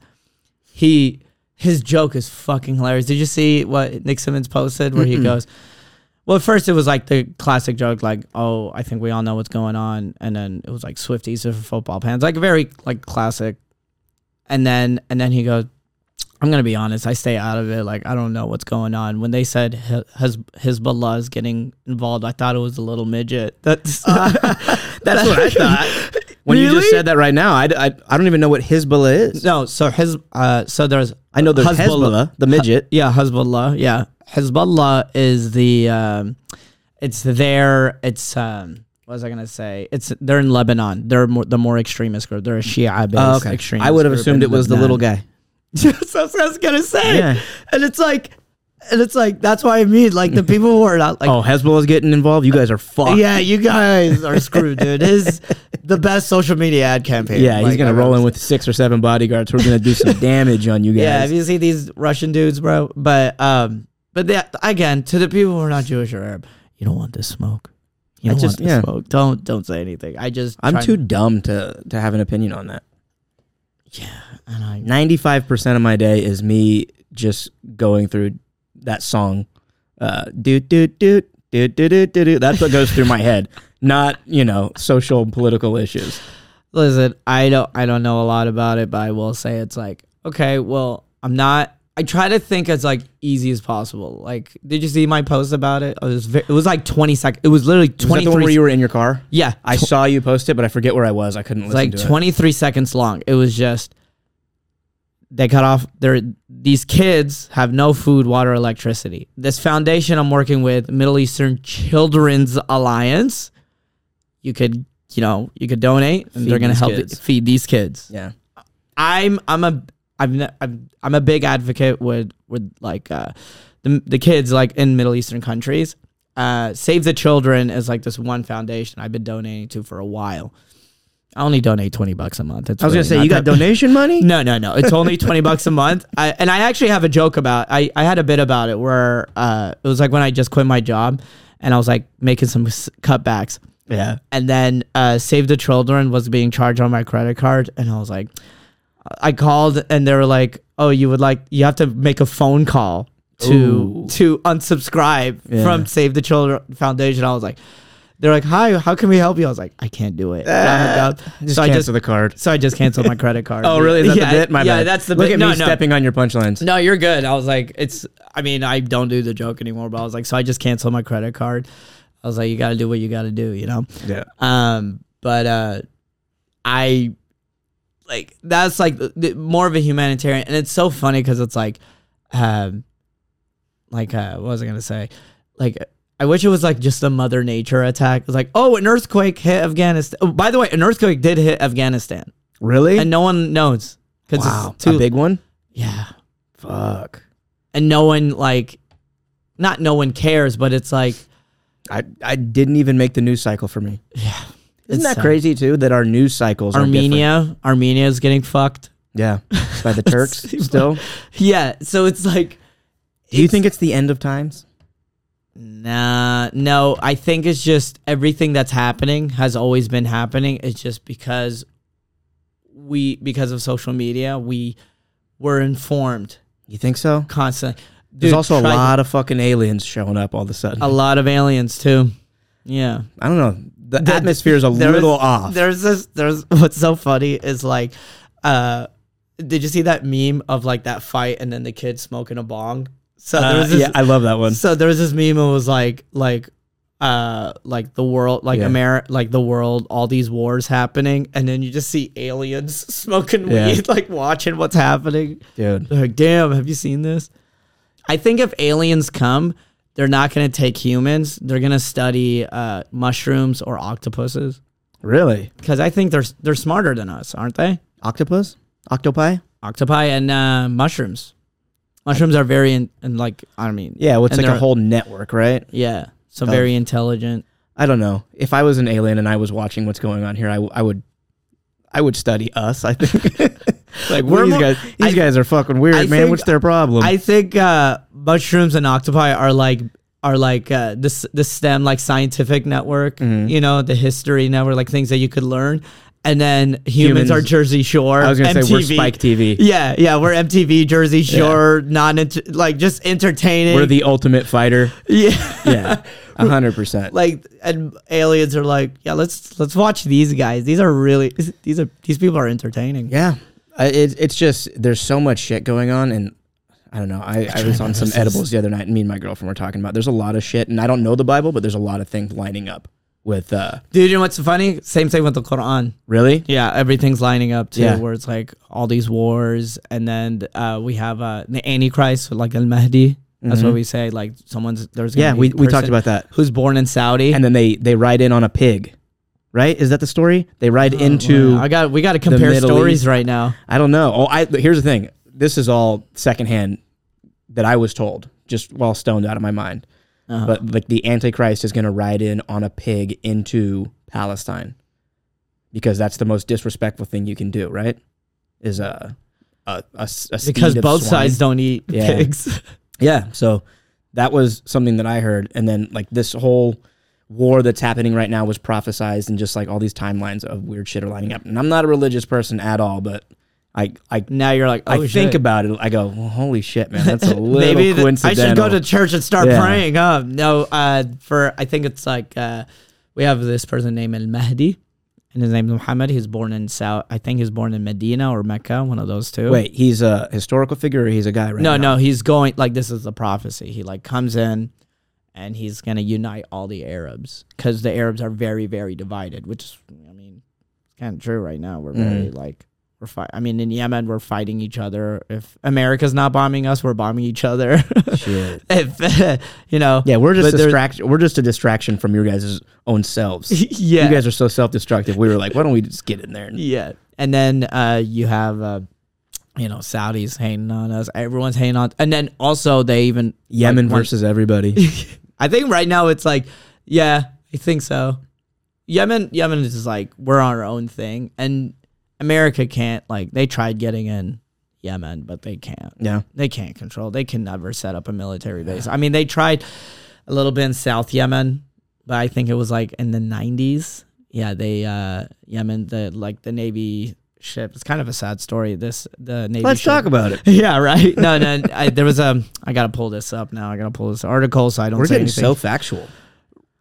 S1: he his joke is fucking hilarious. Did you see what Nick Simmons posted where he goes? Well, at first it was like the classic joke, like, "Oh, I think we all know what's going on," and then it was like Swifties are for football fans, like very like classic. And then and then he goes, "I'm gonna be honest, I stay out of it. Like I don't know what's going on." When they said Hi- Hiz- Hezbollah is getting involved, I thought it was a little midget. That's [LAUGHS]
S2: That's what I [LAUGHS] thought. When you just said that right now, I, I, I don't even know what Hezbollah is.
S1: No, so his uh so there's
S2: I know there's Hezbollah, the midget.
S1: yeah, Hezbollah. Yeah. Hezbollah is the um it's there it's um what was I gonna say? It's they're in Lebanon. They're more, the more extremist group. They're a Shia based
S2: Oh, okay.
S1: extremist.
S2: I would have assumed it was the little guy. [LAUGHS]
S1: That's what I was gonna say.
S2: Yeah.
S1: And it's like and it's like that's why I mean like the people who are not like
S2: Oh, Hezbollah's getting involved. You guys are fucked.
S1: yeah, you guys are screwed, dude. His the best social media ad campaign.
S2: Yeah, he's gonna
S1: I've
S2: roll in with six or seven bodyguards who are gonna do some [LAUGHS] damage on you guys.
S1: Yeah, have you seen these Russian dudes, bro? But um, but that again, to the people who are not Jewish or Arab, you don't want this smoke. You
S2: I
S1: don't
S2: just-
S1: want this
S2: yeah.
S1: smoke. Don't don't say anything. I just
S2: I'm too dumb to to have an opinion on that.
S1: yeah, and I
S2: Ninety five percent of my day is me just going through that song. Uh, do do do do do do do do. That's what goes through my head. Not you know social and political issues.
S1: listen. I don't I don't know a lot about it, but I will say it's like okay. Well, I'm not. I try to think as like easy as possible. Like, did you see my post about it? It was ve- it was like 20 seconds. It was literally
S2: twenty. that
S1: 23.
S2: the one where you were in your car?
S1: yeah,
S2: I saw you post it, but I forget where I was. I couldn't
S1: It's
S2: listen
S1: like 23 seconds long. It was just they cut off their these kids have no food, water, electricity. This foundation I'm working with, Middle Eastern Children's Alliance, you could, you know, you could donate and
S2: Feed
S1: they're going to help feed these kids.
S2: Yeah.
S1: I'm I'm a I've ne- I'm, I'm a big advocate with with like uh the the kids like in Middle Eastern countries. Uh, Save the Children is like this one foundation I've been donating to for a while. I only donate twenty bucks a month. It's
S2: I was gonna say you got donation money. [LAUGHS]
S1: no, no, no. It's only twenty bucks a month. I, and I actually have a joke about. I I had a bit about it where uh it was like when I just quit my job, and I was like making some s- cutbacks,
S2: Yeah.
S1: and then uh Save the Children was being charged on my credit card, and I was like, I called and they were like, oh, you would like you have to make a phone call to
S2: Ooh.
S1: to unsubscribe
S2: Yeah.
S1: from Save the Children Foundation. I was like. They're like, hi, how can we help you? I was like, I can't do it. And I.
S2: Just
S1: so I
S2: cancel
S1: just
S2: the card.
S1: so I just canceled my credit [LAUGHS] card.
S2: Oh, really? Is that
S1: yeah,
S2: the bit? My
S1: yeah,
S2: bad.
S1: that's the
S2: Look
S1: bit.
S2: at
S1: no,
S2: me
S1: no.
S2: stepping on your punchlines.
S1: No, you're good. I was like, it's. I mean, I don't do the joke anymore, but I was like, so I just canceled my credit card. I was like, you got to do what you got to do, you know.
S2: Yeah.
S1: Um, but uh, I like that's like more of a humanitarian, and it's so funny because it's like, um, like uh, what was I gonna say? Like, I wish it was like just a Mother Nature attack. It's like, oh, an earthquake hit Afghanistan. Oh, by the way, an earthquake did hit Afghanistan,
S2: Really?
S1: and no one knows because
S2: wow.
S1: it's too
S2: a big one.
S1: Yeah.
S2: Fuck.
S1: and no one like, not no one cares, but it's like,
S2: I, I didn't even make the news cycle for me.
S1: yeah,
S2: Isn't that
S1: sad.
S2: crazy too? That our news cycles are?
S1: Armenia, Armenia is getting fucked.
S2: yeah, [LAUGHS] by the Turks still.
S1: Yeah, so it's like,
S2: Do you think it's the end of times?
S1: Nah, no. I think it's just everything that's happening has always been happening. It's just because we, because of social media, we were informed
S2: You think so?
S1: constantly.
S2: There's also a lot of fucking aliens showing up all of a sudden.
S1: a lot of aliens too. Yeah,
S2: I don't know. The
S1: The-
S2: atmosphere is a little
S1: was-
S2: off.
S1: There's this. There's [LAUGHS] what's so funny is like, uh, did you see that meme of like that fight and then the kid smoking a bong? So
S2: Uh,
S1: this,
S2: yeah, I love that one.
S1: So there was this meme. It was like like uh like the world like
S2: Yeah.
S1: America like the world all these wars happening and then you just see aliens [LAUGHS] smoking
S2: Yeah.
S1: weed [LAUGHS] like watching what's happening.
S2: Dude,
S1: They're like, damn, have you seen this? I think if aliens come, they're not gonna take humans. They're gonna study uh mushrooms or octopuses
S2: really?
S1: because I think they're they're smarter than us, aren't they?
S2: Octopus? Octopi?
S1: Octopi and uh, mushrooms. Mushrooms are very in, and like I mean
S2: Yeah, well, it's
S1: And
S2: like a
S1: they're-
S2: whole network, right?
S1: yeah, so
S2: Of-
S1: very intelligent.
S2: I don't know. If I was an alien and I was watching what's going on here, I, w- I would, I would study us. I think. [LAUGHS] like
S1: We're
S2: these
S1: more-
S2: guys, these
S1: I-
S2: guys are fucking weird,
S1: I
S2: man.
S1: think-
S2: What's their problem?
S1: I think uh, mushrooms and octopi are like are like uh, this the STEM like scientific network.
S2: Mhm.
S1: You know, the history network, like things that you could learn. And then humans,
S2: Humans-
S1: are Jersey Shore.
S2: I was gonna say we're Spike TV.
S1: Yeah, yeah, we're MTV, Jersey Shore, non like just entertaining.
S2: We're the ultimate fighter.
S1: yeah,
S2: Yeah, [LAUGHS] hundred percent.
S1: like and aliens are like, yeah, let's let's watch these guys. These are really these are these people are entertaining.
S2: Yeah, I- it, it's just there's so much shit going on, and I don't know. I, I [LAUGHS] was on some edibles the other night, and me and my girlfriend were talking about. There's a lot of shit, and I don't know the Bible, but there's a lot of things lining up with. uh
S1: Dude, you know what's funny? Same thing with the Quran.
S2: Really?
S1: Yeah, everything's lining up too,
S2: Yeah.
S1: where it's like all these wars, and then uh, we have uh, the Antichrist, like Al Mahdi. That's what
S2: Mhm.
S1: we say. Like someone's there's gonna
S2: Yeah,
S1: be
S2: we,
S1: a
S2: we talked
S1: person
S2: about that.
S1: who's born in Saudi.
S2: And then they they ride in on a pig, right? Is that the story? They ride
S1: Oh,
S2: into.
S1: I got we got to compare
S2: Middle
S1: stories
S2: East.
S1: right now.
S2: I don't know. Oh, I here's the thing. This is all secondhand that I was told, just while stoned out of my mind.
S1: Uh-huh.
S2: But like the Antichrist is going to ride in on a pig into Palestine because that's the most disrespectful thing you can do, right? Is a a, a, a
S1: because both
S2: swine.
S1: sides don't eat
S2: Yeah.
S1: pigs. [LAUGHS]
S2: Yeah, so that was something that I heard, and then like this whole war that's happening right now was prophesized, and just like all these timelines of weird shit are lining up. And I'm not a religious person at all, but I I
S1: now you're like, oh,
S2: I think
S1: shit.
S2: about it. I go, well, holy shit, man, that's a [LAUGHS] little
S1: Maybe th- I should go to church and start
S2: Yeah.
S1: praying. Huh? No, uh, for I think it's like uh, we have this person named Al Mahdi, and his name's Muhammad. He's born in South. I think he's born in Medina or Mecca, one of those two.
S2: Wait, he's a historical figure, or he's a guy right
S1: no,
S2: now?
S1: no, he's going like this is the prophecy. He like comes in, and he's gonna unite all the Arabs because the Arabs are very, very divided. Which is, I mean, it's kind of true right now. We're very
S2: Mm.
S1: like we're fight. I mean, in Yemen, we're fighting each other. If America's not bombing us, we're bombing each other. [LAUGHS]
S2: Shit.
S1: if [LAUGHS] you know,
S2: Yeah, we're just distraction. We're just a distraction from your guys' own selves. [LAUGHS]
S1: yeah,
S2: You guys are so self-destructive. We were like, why don't we just get in there? And,
S1: yeah. And then uh, you have, uh, you know, Saudis hating on us. Everyone's hating on, and then also they even
S2: Yemen
S1: like,
S2: versus everybody.
S1: I think right now it's like, yeah, I think so. Yemen, Yemen is like we're on our own thing, and America can't like they tried getting in Yemen, but they can't.
S2: yeah,
S1: They can't control. They can never set up a military base. I mean, they tried a little bit in South Yemen, but I think it was like in the nineties. Yeah, they uh Yemen, the like the Navy ship. It's kind of a sad story. This the Navy. Ship.
S2: Let's
S1: ship-
S2: talk about it. [LAUGHS]
S1: Yeah, right. No, no. I, there was a. I gotta pull this up now. I gotta pull this article so I don't
S2: We're
S1: say
S2: getting
S1: anything.
S2: so factual.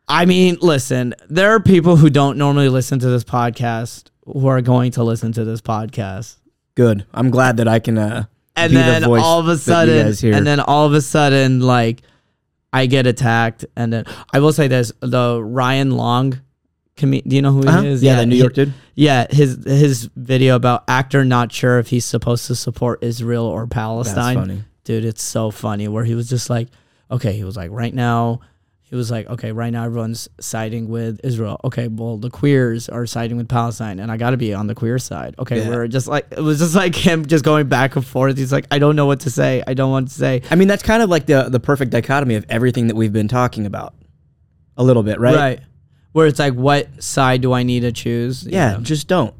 S1: I mean, listen. There are people who don't normally listen to this podcast who are going to listen to this podcast,
S2: Good. I'm glad that I can. uh
S1: and
S2: the
S1: then
S2: voice
S1: all of a sudden, and then all of a sudden, like I get attacked, and then I will say this: the Ryan Long. Com- do you know who
S2: uh-huh.
S1: he is?
S2: Yeah, the New York dude.
S1: Yeah, his his video about actor not sure if he's supposed to support Israel or
S2: That's
S1: Palestine.
S2: funny.
S1: dude it's so funny where he was just like okay he was like right now he was like, okay, right now everyone's siding with Israel. Okay, well the queers are siding with Palestine, and I got to be on the queer side. Okay,
S2: Yeah.
S1: we're just like it was just like him just going back and forth. He's like, I don't know what to say. I don't want to say.
S2: I mean, that's kind of like the the perfect dichotomy of everything that we've been talking about. A little bit, right?
S1: Right. Where it's like, what side do I need to choose? You
S2: Yeah,
S1: know,
S2: just don't.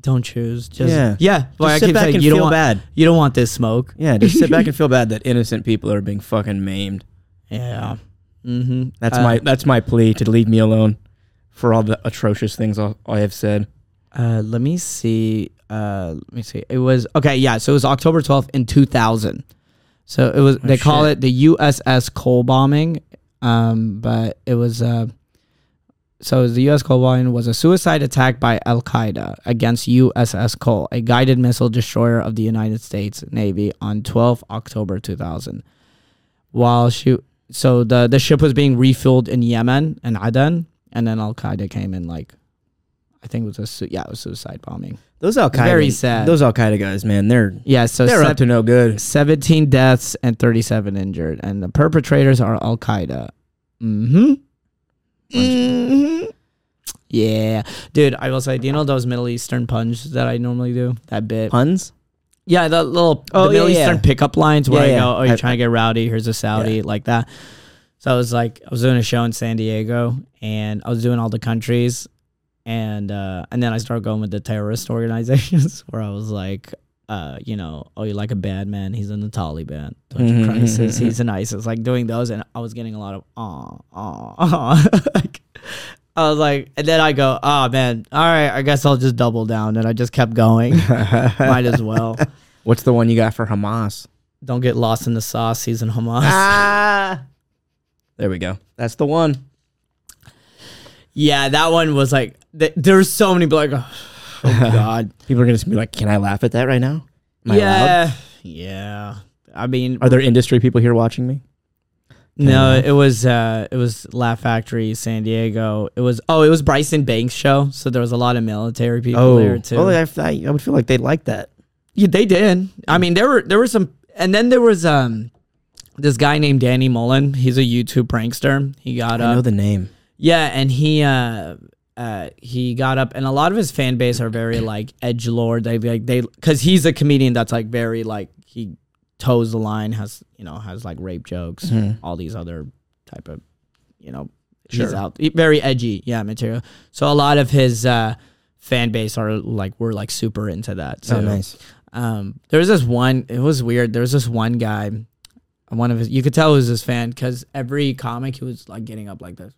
S1: don't choose. Just
S2: Yeah.
S1: yeah. Well, I
S2: sit
S1: keep
S2: back
S1: saying,
S2: and
S1: you don't want,
S2: bad.
S1: You don't want this smoke.
S2: Yeah, just sit back and [LAUGHS] feel bad that innocent people are being fucking maimed.
S1: Yeah. Mm-hmm.
S2: That's my that's my plea to leave me alone for all the atrocious things I I have said.
S1: Uh, let me see. Uh, let me see. It was okay. Yeah. So it was October twelfth in two thousand. So it was. they call
S2: Oh,
S1: it the USS Cole bombing. Um, but it was. Uh, so the U.S. Cole bombing was a suicide attack by Al Qaeda against USS Cole, a guided missile destroyer of the United States Navy, on 12 October 2000. While she, so the the ship was being refueled in Yemen and Aden, and then Al Qaeda came in like I think it was a su- yeah, it was suicide bombing.
S2: Those Al Qaeda,
S1: Very sad.
S2: Those Al Qaeda guys, man, they're
S1: Yeah, so
S2: they're
S1: sev-
S2: up to no good.
S1: 17 deaths and 37 injured, and the perpetrators are Al Qaeda. Mm-hmm. mm-hmm. Yeah, dude. I will say, do you know those Middle Eastern puns that I normally do? That bit.
S2: Puns.
S1: Yeah, the little
S2: Oh,
S1: the Middle
S2: yeah,
S1: Eastern
S2: yeah.
S1: pickup lines where
S2: Yeah,
S1: I go, "Oh, you're
S2: I-
S1: trying to get rowdy. Here's a Saudi," like that. So I was like, I was doing a show in San Diego, and I was doing all the countries, and uh, and then I started going with the terrorist [LAUGHS] organizations, [LAUGHS] where I was like, uh, you know, oh, you like a bad man? He's in the Taliban. Don't you
S2: Mhm,
S1: cry, sis?
S2: mhm,
S1: He's an ISIS. Like doing those, and I was getting a lot of aw, aw. [LAUGHS] like, I was like, and then I go, oh man, all right, I guess I'll just double down, and I just kept going. [LAUGHS] Might as well.
S2: What's the one you got for Hamas?
S1: Don't get lost in the sauce. He's in Hamas.
S2: Ah, there we go. That's the one.
S1: Yeah, that one was like th- there's so many people like, oh, oh [LAUGHS] god.
S2: People are gonna be like, "Can I laugh at that right now?" I allowed?
S1: yeah, yeah. I mean,
S2: Are there industry people here watching me?
S1: No, it was uh, it was Laugh Factory, San Diego. It was oh, it was Bryson Banks show. So there was a lot of military people there too.
S2: oh, I, I, I would feel like they'd like that.
S1: Yeah, they did. I mean, there were there were some, and then there was um, this guy named Danny Mullen. He's a YouTube prankster. He got up.
S2: I
S1: up.
S2: know the name.
S1: Yeah, and he uh uh he got up and a lot of his fan base are very like edge lord. They like they cuz he's a comedian that's like very like he toes the line, has you know, has like rape jokes,
S2: Mm-hmm.
S1: all these other type of you know, he's out very edgy, yeah, material. So a lot of his uh fan base are like we're like super into that. So
S2: Oh, nice.
S1: um there was this one it was weird there was this one guy one of his you could tell it was his fan because every comic he was like getting up like this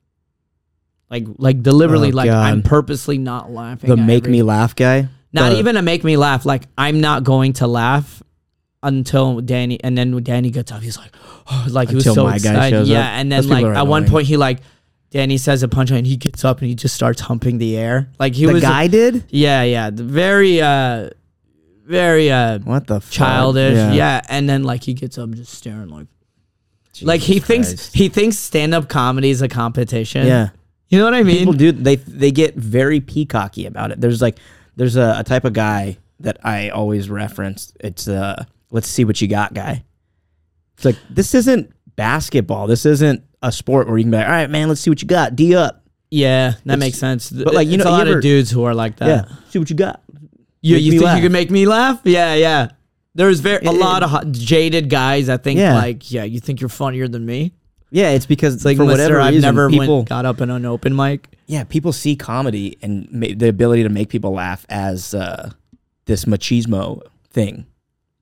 S1: like like deliberately
S2: Oh,
S1: like
S2: God.
S1: i'm purposely not laughing
S2: The make
S1: every-
S2: me laugh guy.
S1: not
S2: the-
S1: even to make me laugh like i'm not going to laugh until danny and then when danny gets up he's like oh, [SIGHS] like he was
S2: Until
S1: so
S2: my guy
S1: excited
S2: shows
S1: yeah
S2: up.
S1: and then
S2: Those people
S1: like
S2: are
S1: at one
S2: annoying.
S1: point he like danny says a punchline and he gets up and he just starts humping the air like he
S2: the
S1: was
S2: guy did.
S1: yeah yeah the very uh very uh
S2: What the fuck?
S1: childish. Yeah. And then like he gets up and just staring like like he
S2: Jesus
S1: thinks
S2: Christ.
S1: he thinks stand up comedy is a competition.
S2: Yeah.
S1: You know what I mean?
S2: People do they they get very peacocky about it. There's like there's a, a type of guy that I always reference. It's uh let's see what you got guy. It's like this isn't basketball. This isn't a sport where you can be like, all right, man, let's see what you got. D up.
S1: yeah, that
S2: It's-
S1: makes sense.
S2: but, like, you
S1: It's
S2: know,
S1: a lot
S2: ever-
S1: of dudes who are like that.
S2: yeah. See what you got.
S1: You,
S2: Make
S1: you think
S2: laugh.
S1: you can make me laugh? Yeah, yeah. There's very a
S2: It-
S1: lot of hot, jaded guys I think
S2: Yeah.
S1: like, yeah, you think you're funnier than me.
S2: Yeah, it's because
S1: It's like,
S2: for whatever
S1: I've
S2: reason,
S1: never
S2: people
S1: went, got up in an open mic.
S2: yeah, people see comedy and ma- the ability to make people laugh as uh, this machismo thing.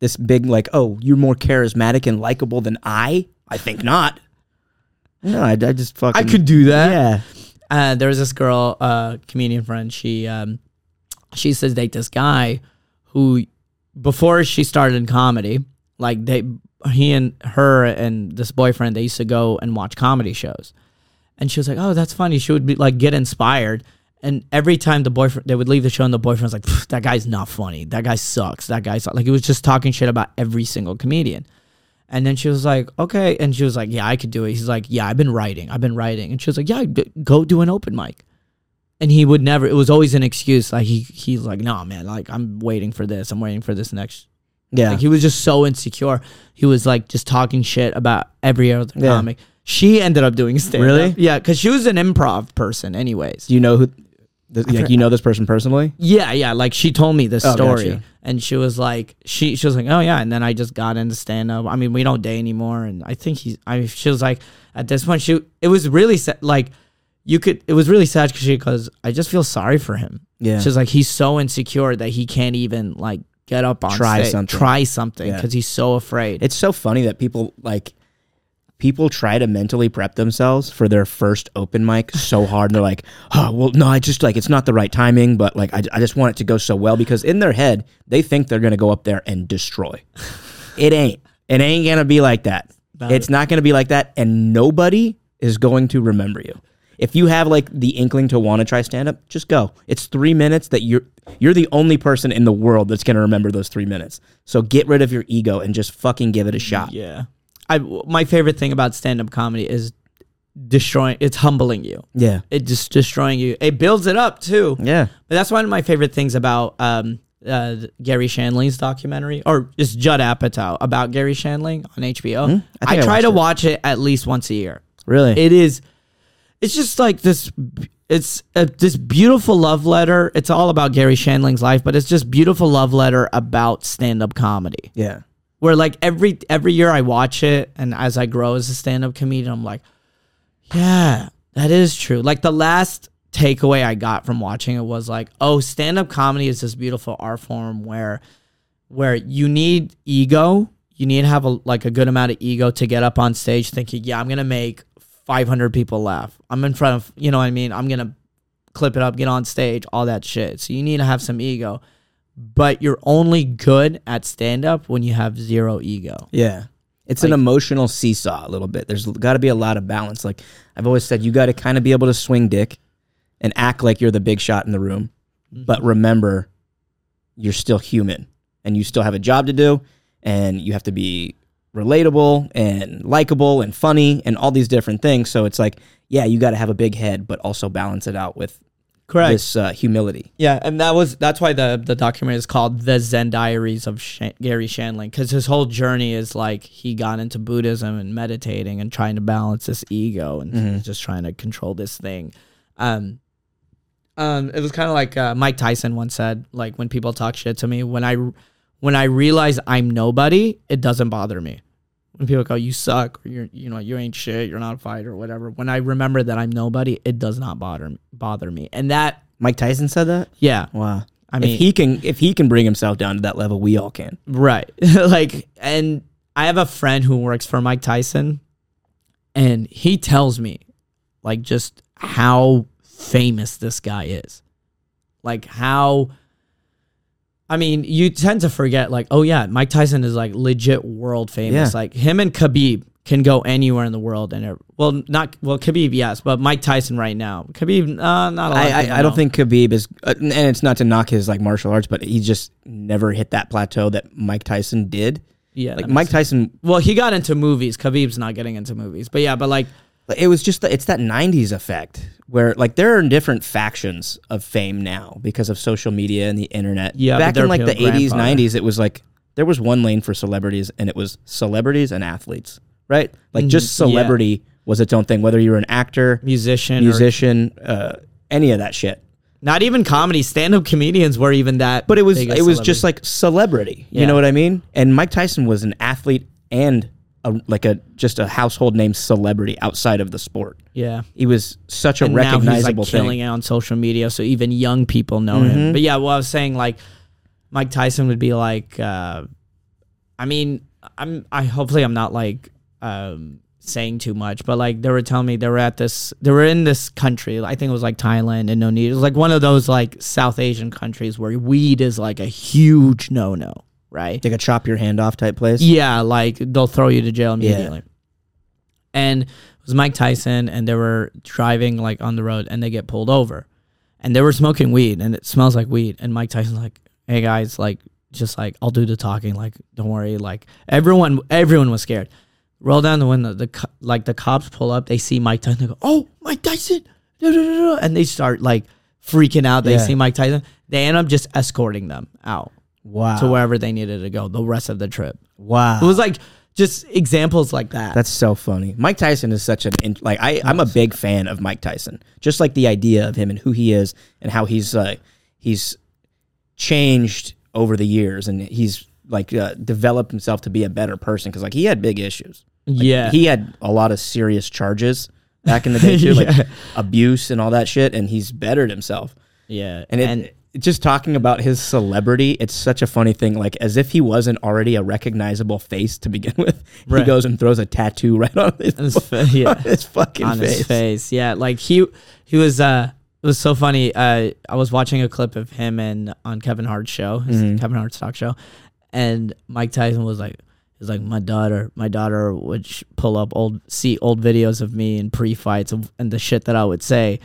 S2: This big like, oh, you're more charismatic and likable than I. I think not. No, I, I just fucking.
S1: I could do that.
S2: Yeah,
S1: uh, there was this girl, uh, comedian friend. She um, she used to date this guy who, before she started in comedy, like they, he and her and this boyfriend, they used to go and watch comedy shows, and she was like, "Oh, that's funny." She would be like get inspired, and every time the boyfriend they would leave the show, and the boyfriend was like, "That guy's not funny. That guy sucks. That guy sucks." Like he was just talking shit about every single comedian. And then she was like, okay. And she was like, yeah, I could do it. He's like, yeah, I've been writing. I've been writing. And she was like, yeah, go do an open mic. And he would never, it was always an excuse. Like, he he's like, no, man, like, I'm waiting for this. I'm waiting for this next.
S2: yeah.
S1: Like, he was just so insecure. He was like, just talking shit about every other
S2: Yeah.
S1: comic. She ended up doing stand.
S2: Really?
S1: Yeah, because she was an improv person, anyways.
S2: Do you know who? Th- like you know this person personally?
S1: Yeah, yeah. Like she told me this
S2: Oh,
S1: story,
S2: gotcha.
S1: and she was like, she she was like, oh yeah, and then I just got into stand up. I mean, we don't date anymore, and I think he's. I she was like, at this point, she it was really sad. Like, you could. It was really sad because she because I just feel sorry for him.
S2: Yeah.
S1: She's like, he's so insecure that he can't even like get up on
S2: Try
S1: stage,
S2: something.
S1: try something
S2: Yeah.
S1: because he's so afraid.
S2: It's so funny that people like people try to mentally prep themselves for their first open mic so hard and they're like oh well no i just like it's not the right timing but like i, I just want it to go so well because in their head they think they're gonna go up there and destroy. [LAUGHS] It ain't. It ain't gonna be like that. It's not gonna be like that and nobody is going to remember you. If you have like the inkling to want to try stand up just go. It's three minutes that you're you're the only person in the world that's gonna remember those three minutes. So get rid of your ego and just fucking give it a shot.
S1: Yeah. I my favorite thing about stand up comedy is destroying. It's humbling you.
S2: yeah
S1: It just destroying you. It builds it up too.
S2: yeah
S1: But that's one of my favorite things about um, uh, Garry Shandling's documentary, or just Judd Apatow about Garry Shandling on HBO.
S2: Hmm? I
S1: I,
S2: I
S1: try to
S2: it.
S1: watch it at least once a year.
S2: really
S1: It is, it's just like this. It's a, this beautiful love letter. It's all about Garry Shandling's life, but it's just beautiful love letter about stand up comedy.
S2: yeah
S1: Where like every every year I watch it, and as I grow as a stand up comedian, I'm like, yeah, that is true. Like the last takeaway I got from watching it was like, oh, stand up comedy is this beautiful art form where where you need ego. You need to have a like a good amount of ego to get up on stage thinking, yeah, I'm gonna make 500 people laugh. I'm in front of, you know what I mean? I'm gonna clip it up, get on stage, all that shit. So you need to have some ego. But you're only good at stand up when you have zero ego.
S2: Yeah. It's an emotional seesaw a little bit. There's got to be a lot of balance. Like I've always said, you got to kind of be able to swing dick and act like you're the big shot in the room. Mm-hmm. But remember, you're still human and you still have a job to do and you have to be relatable and likable and funny and all these different things. So it's like, yeah, you got to have a big head, but also balance it out with
S1: Correct.
S2: this uh, humility.
S1: Yeah, and that was that's why the the documentary is called The Zen Diaries of Shan- Garry Shandling because his whole journey is like he got into Buddhism and meditating and trying to balance this ego and he's just trying to control this thing. Um, um, it was kind of like uh, Mike Tyson once said, like when people talk shit to me, when I when I realize I'm nobody, it doesn't bother me. When people go, "You suck," or "You're you know you ain't shit," "You're not a fighter," or whatever. When I remember that I'm nobody, it does not bother bother me, and that
S2: Mike Tyson said that?
S1: yeah,
S2: Wow.
S1: I mean,
S2: if he can if he can bring himself down to that level, we all can.
S1: right. [LAUGHS] like, and I have a friend who works for Mike Tyson, and he tells me, like, just how famous this guy is. Like, how. I mean, you tend to forget, like, oh yeah, Mike Tyson is like legit world famous.
S2: Yeah.
S1: Like him and Khabib can go anywhere in the world, and it, well, not well, Khabib, yes, but Mike Tyson right now, Khabib, uh, not a lot.
S2: I, I, I don't think Khabib is, uh, and it's not to knock his like martial arts, but he just never hit that plateau that Mike Tyson did.
S1: Yeah,
S2: Like Mike Tyson,
S1: Well, he got into movies. Khabib's not getting into movies, but yeah, but like,
S2: it was just the, it's that '90s effect where like there are different factions of fame now because of social media and the internet.
S1: Yeah,
S2: back in like the '80s,
S1: grandfather.
S2: '90s, it was like there was one lane for celebrities, and it was celebrities and athletes, right? Like just
S1: Mhm, yeah.
S2: celebrity was its own thing, whether you were an actor,
S1: musician, or
S2: musician, uh, any of that shit.
S1: not even comedy. Stand-up comedians were even that.
S2: But it was it was just like celebrity. You
S1: Yeah.
S2: know what I mean? And Mike Tyson was an athlete and a, like a just a household name celebrity outside of the sport.
S1: yeah.
S2: He was such a
S1: And now he's like
S2: recognizable
S1: killing
S2: thing.
S1: it on social media, so even young people know
S2: Mm-hmm.
S1: him. But yeah, well, I was saying like Mike Tyson would be like, uh, I mean, I'm I hopefully I'm not like um, saying too much, but like they were telling me they were at this, they were in this country. I think it was like Thailand, and Indonesia. It was like one of those like South Asian countries where weed is like a huge no no, right?
S2: Like a chop your hand off type place.
S1: Yeah, like they'll throw you to jail
S2: Yeah.
S1: immediately. And it was Mike Tyson, and they were driving like on the road, and they get pulled over, and they were smoking weed, and it smells like weed. And Mike Tyson's like, "Hey guys, like, just like I'll do the talking. Like, don't worry. Like, everyone, everyone was scared. Roll down the window. The co- like the cops pull up. They see Mike Tyson. They go, "Oh, Mike Tyson!" Da, da, da, da," And they start like freaking out. They
S2: Yeah.
S1: see Mike Tyson. They end up just escorting them out
S2: Wow.
S1: to wherever they needed to go the rest of the trip.
S2: wow.
S1: It was like just examples like that.
S2: That's so funny. Mike Tyson is such an in, like I I'm a big fan of Mike Tyson. Just like the idea of him and who he is and how he's uh, he's changed over the years and he's like uh, developed himself to be a better person because like he had big issues.
S1: yeah.
S2: He had a lot of serious charges back in the day too, [LAUGHS] like abuse and all that shit, and he's bettered himself.
S1: yeah.
S2: And it, just talking about his celebrity, it's such a funny thing. Like as if he wasn't already a recognizable face to begin with. He goes and throws a tattoo right on his,
S1: his fa- yeah. [LAUGHS]
S2: on his fucking
S1: on
S2: face.
S1: his face. Yeah, like he he was uh it was so funny. Uh I was watching a clip of him and on Kevin Hart's show,
S2: Mhm.
S1: Kevin Hart's talk show, and Mike Tyson was like He's like my daughter. My daughter would sh- pull up old, see old videos of me in pre-fights and the shit that I would say,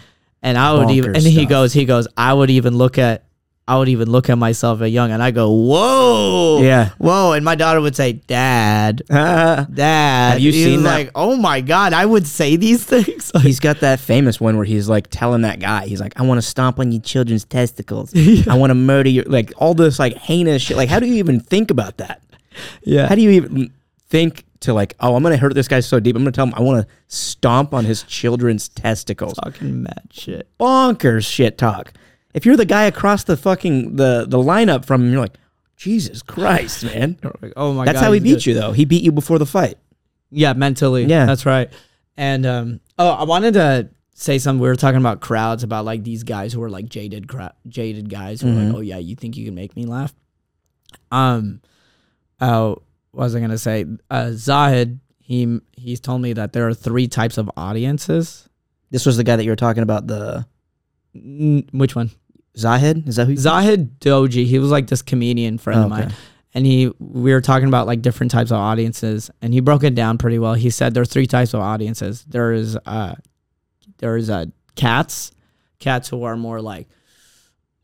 S1: and I would even. And he goes, he goes, I would even look at, I would even look at myself at young, and I go, whoa,
S2: Yeah.
S1: whoa, and my daughter would say, Dad. [LAUGHS] Dad.
S2: Have you
S1: He's
S2: seen that?
S1: Like, oh my god, I would say these [LAUGHS] things.
S2: He's got that famous one where he's like telling that guy, he's like, I want to stomp on your children's testicles. [LAUGHS] I want to murder your, like all this like heinous shit. Like, how do you even think about that?
S1: yeah,
S2: How do you even think to like, oh, I'm to hurt this guy so deep. I'm to tell him I want to stomp on his children's testicles.
S1: talking mad shit.
S2: Bonkers shit talk. If you're the guy across the fucking, the, the lineup from him, you're like, Jesus Christ, [LAUGHS] man.
S1: Oh my
S2: That's
S1: god,
S2: how he beat
S1: good.
S2: you though. He beat you before the fight.
S1: Yeah, mentally.
S2: Yeah.
S1: that's right. And um, oh, I wanted to say something. We were talking about crowds, about like these guys who are like jaded, cra- jaded guys who are
S2: Mhm.
S1: like, oh yeah, you think you can make me laugh? Um, oh, was I gonna say? Uh, Zahid, he he's told me that there are three types of audiences.
S2: This was the guy that you were talking about, the
S1: N- which one?
S2: Zahid? Is that who you
S1: Zahid Doji. He was like this comedian friend of
S2: Oh, okay.
S1: mine. And he we were talking about like different types of audiences and he broke it down pretty well. He said there are three types of audiences. There is uh there is uh cats, cats who are more like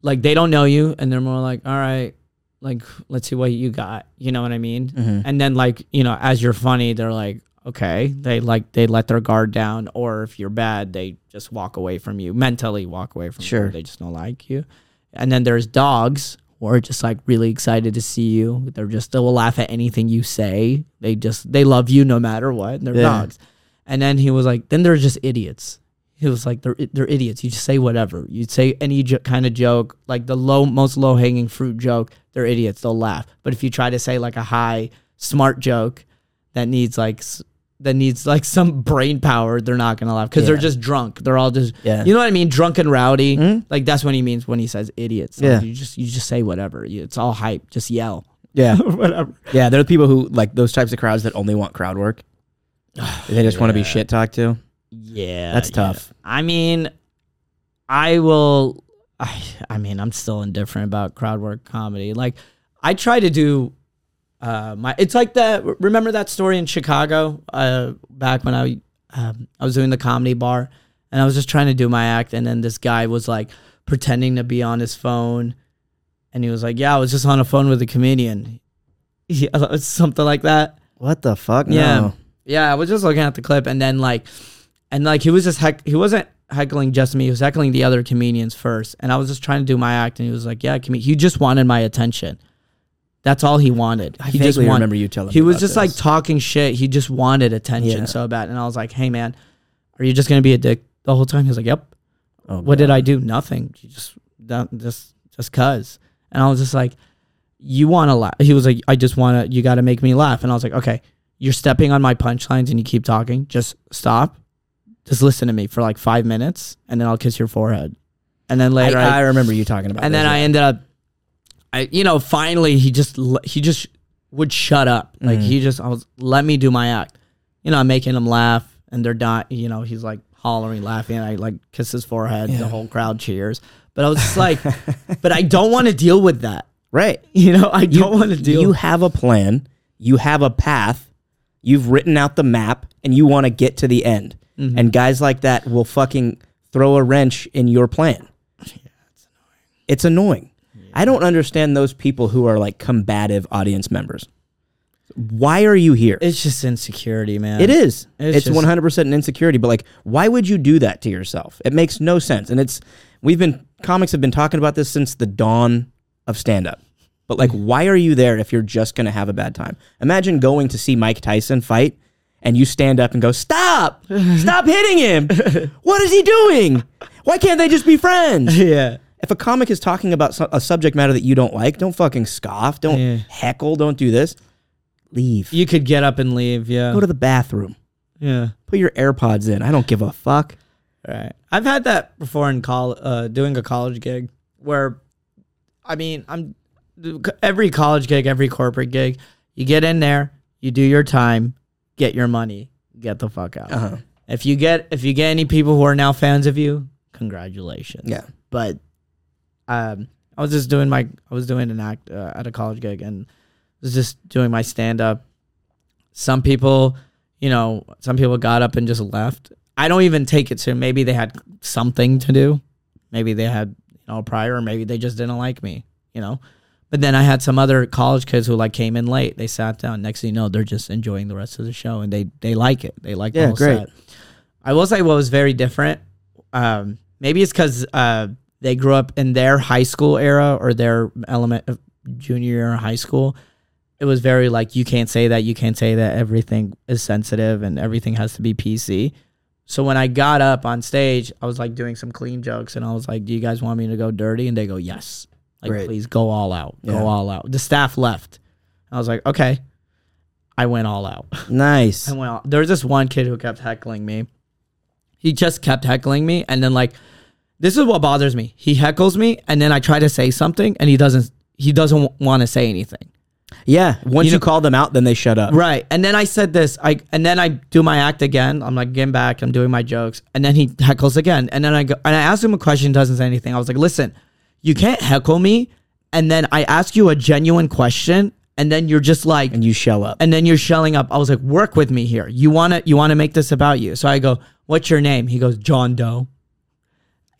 S1: like they don't know you and they're more like, all right, like let's see what you got. You know what I mean?
S2: Mhm.
S1: And then like, you know, as you're funny, they're like, okay. They like they let their guard down or if you're bad, they just walk away from you. Mentally walk away from
S2: Sure.
S1: you. They just don't like you. And then there's dogs who are just like really excited to see you. They're just they will laugh at anything you say. They just they love you no matter what. They're
S2: Yeah.
S1: dogs. And then he was like, then they're just idiots. He was like, they're they're idiots. You just say whatever. You say any jo- kind of joke, like the low most low hanging fruit joke. They're idiots. They'll laugh. But if you try to say like a high smart joke that needs like that needs like some brain power, they're not gonna laugh because they're just drunk. They're all just
S2: Yeah.
S1: you know what I mean, drunk and rowdy.
S2: Mhm.
S1: Like that's what he means when he says idiots. Like,
S2: Yeah.
S1: you just you just say whatever. You- It's all hype. Just yell.
S2: Yeah. [LAUGHS]
S1: whatever.
S2: Yeah, there are the people who like those types of crowds that only want crowd work. [SIGHS] they just want to be shit talked to.
S1: Yeah,
S2: That's
S1: yeah.
S2: tough.
S1: I mean, I will. I, I mean, I'm still indifferent about crowd work comedy. Like, I try to do uh, my. It's like that. Remember that story in Chicago uh, back when I um, I was doing the comedy bar, and I was just trying to do my act, and then this guy was like pretending to be on his phone, and he was like, "Yeah, I was just on a phone with a comedian." [LAUGHS] Yeah, [LAUGHS] something like that.
S2: What the fuck?
S1: Yeah.
S2: No.
S1: Yeah, I was just looking at the clip and then like and like he was just heck he wasn't heckling just me, he was heckling the other comedians first. And I was just trying to do my act and he was like, Yeah, com-. he just wanted my attention. That's all he wanted.
S2: I
S1: he just wanted
S2: remember you telling
S1: he was just like talking shit. He just wanted attention
S2: Yeah.
S1: so bad. And I was like, Hey man, are you just gonna be a dick the whole time? He was like, Yep.
S2: Oh,
S1: What did I do? Nothing. You just just just cuz. And I was just like, you want to laugh. He was like, I just want to. You got to make me laugh. And I was like, okay, you're stepping on my punchlines and you keep talking. Just stop. Just listen to me for like five minutes, and then I'll kiss your forehead. And then later, I,
S2: I remember you talking about
S1: and then I ended up, I you know finally he just he just would shut up. Like
S2: Mhm.
S1: he just I was let me do my act. You know, I'm making him laugh, and they're not. You know, he's like hollering, laughing. And I like kiss his forehead.
S2: Yeah.
S1: The whole crowd cheers. But I was just like, [LAUGHS] but I don't want to deal with that.
S2: right. [LAUGHS]
S1: You know, I don't want to deal.
S2: you have a plan. You have a path. You've written out the map, and you want to get to the end.
S1: Mhm.
S2: And guys like that will fucking throw a wrench in your plan. Yeah, It's annoying. It's annoying. I don't understand those people who are like combative audience members. Why are you here?
S1: It's just insecurity, man.
S2: It is.
S1: It's,
S2: it's 100% an insecurity. But like, why would you do that to yourself? It makes no sense. And it's we've been comics have been talking about this since the dawn of stand up. But like, why are you there if you're just gonna have a bad time? Imagine going to see Mike Tyson fight, and you stand up and go, "Stop! [LAUGHS] Stop hitting him! What is he doing? Why can't they just be friends?" [LAUGHS]
S1: yeah.
S2: If a comic is talking about a subject matter that you don't like, don't fucking scoff. Don't
S1: Yeah.
S2: heckle. Don't do this. Leave.
S1: You could get up and leave. Yeah.
S2: Go to the bathroom.
S1: yeah.
S2: Put your AirPods in. I don't give a fuck.
S1: Right. I've had that before in college, uh, doing a college gig where, I mean, I'm every college gig, every corporate gig, you get in there, you do your time, get your money, get the fuck out.
S2: Uh-huh.
S1: If you get if you get any people who are now fans of you, congratulations.
S2: Yeah.
S1: But um, I was just doing my I was doing an act uh, at a college gig and was just doing my stand up. Some people, you know, some people got up and just left. I don't even take it to maybe they had something to do. Maybe they had, you know, prior or maybe they just didn't like me, you know. But then I had some other college kids who like came in late. They sat down. Next thing you know, they're just enjoying the rest of the show and they they like it. They like the
S2: Yeah,
S1: whole
S2: great.
S1: set. I will say what was very different. Um, maybe it's because uh, they grew up in their high school era or their element of junior year of high school. It was very like you can't say that, you can't say that. Everything is sensitive and everything has to be PC. So when I got up on stage, I was like doing some clean jokes and I was like, "Do you guys want me to go dirty?" And they go, "Yes." Like,
S2: Great.
S1: please go all out. Go
S2: Yeah.
S1: all out. The staff left. I was like, "Okay." I went all out. [LAUGHS]
S2: Nice.
S1: I went. All, there was this one kid who kept heckling me. He just kept heckling me, and then like, this is what bothers me. He heckles me, and then I try to say something, and he doesn't. He doesn't want to say anything.
S2: Yeah. Once
S1: You know-
S2: call them out, then they shut up.
S1: Right. And then I said this. I and then I do my act again. I'm like getting back. I'm doing my jokes, and then he heckles again. And then I go and I ask him a question. Doesn't say anything. I was like, listen, you can't heckle me, and then I ask you a genuine question, and then you're just like,
S2: And you shell up.
S1: and then you're shelling up. I was like, work with me here. You wanna you wanna make this about you. So I go, what's your name? He goes, John Doe.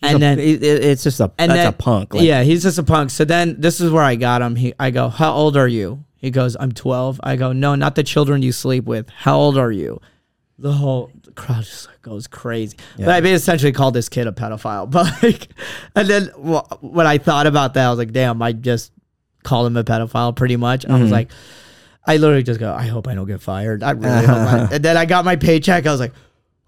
S1: And
S2: a-
S1: then
S2: it- it- it's just a
S1: and
S2: that's
S1: then,
S2: a punk. Like,
S1: yeah, he's just a punk. So then this is where I got him. He I go, How old are you? He goes, I'm twelve. I go, No, not the children you sleep with. How old are you? The whole crowd just like goes crazy. But I essentially called this kid a pedophile. [LAUGHS] But like, and then wh- when I thought about that, I was like, damn, I just called him a pedophile pretty much. I was
S2: Mm-hmm.
S1: like, I literally just go, I hope I don't get fired. I really hope I, [LAUGHS] And then I got my paycheck. I was like,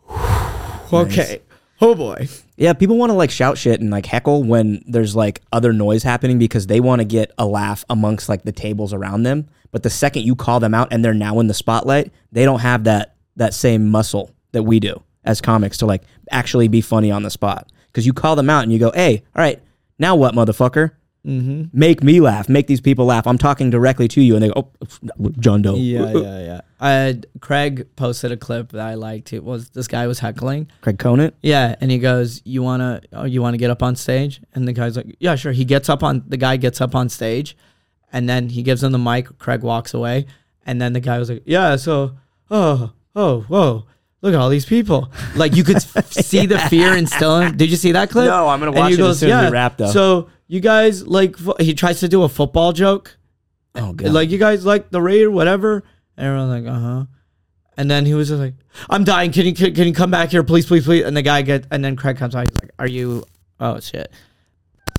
S1: [SIGHS] okay. Oh boy.
S2: Yeah, people want to like shout shit and like heckle when there's like other noise happening because they want to get a laugh amongst like the tables around them. But the second you call them out and they're now in the spotlight, they don't have that that same muscle that we do as comics to like actually be funny on the spot. Because you call them out and you go, "Hey, all right, now what, motherfucker?
S1: Mm-hmm.
S2: Make me laugh. Make these people laugh. I'm talking directly to you." And they go, "Oh, John Doe."
S1: Yeah, yeah, yeah. Uh, Craig posted a clip that I liked. It was this guy was heckling.
S2: Craig Conant.
S1: Yeah, and he goes, "You wanna, oh, you wanna get up on stage?" And the guy's like, "Yeah, sure." He gets up on the guy gets up on stage, and then he gives him the mic. Craig walks away, and then the guy was like, "Yeah, so, oh, oh, whoa." Look at all these people. [LAUGHS] Like you could see the fear instill in. Did you see that clip?
S2: No, I'm gonna watch it as soon as we wrap, though."
S1: So you guys like? fo-" He tries to do a football joke,
S2: Oh god.
S1: like you guys like the raid or whatever. And everyone's like, uh huh. And then he was just like, I'm dying. Can you can, can you come back here, please, please, please? And the guy get and then Craig comes out. He's like, Are you? Oh shit.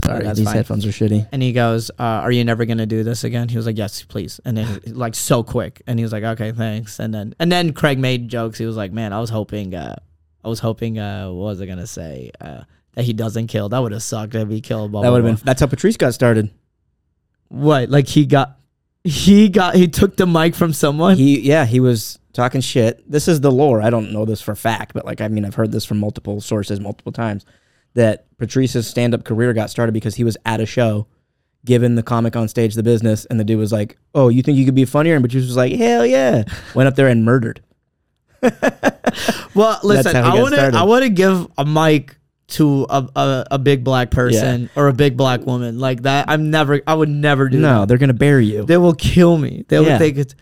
S1: Sorry,
S2: these
S1: fine.
S2: headphones are shitty.
S1: And he goes, uh, "Are you never gonna do this again?" He was like, "Yes, please." And then [LAUGHS] like so quick, and he was like, "Okay, thanks." And then and then Craig made jokes. He was like, "Man, I was hoping, uh, I was hoping, uh, what was I gonna say? Uh, that he doesn't kill. That would have sucked if he killed." Blah,
S2: That would have been. That's how Patrice got started.
S1: what? Like he got, he got, he took the mic from someone.
S2: He yeah, he was talking shit. This is the lore. I don't know this for fact, but like I mean, I've heard this from multiple sources multiple times that Patrice's stand-up career got started because he was at a show, giving the comic on stage the business, and the dude was like, "Oh, you think you could be funnier?" And Patrice was like, "Hell yeah!" Went up there and murdered. [LAUGHS]
S1: Well, listen, I want to. I want to give a mic to a, a a big black person or a big black woman like that. I'm never I would never do
S2: No,
S1: that.
S2: they're gonna bury you.
S1: They will kill me. They
S2: Yeah.
S1: would think it's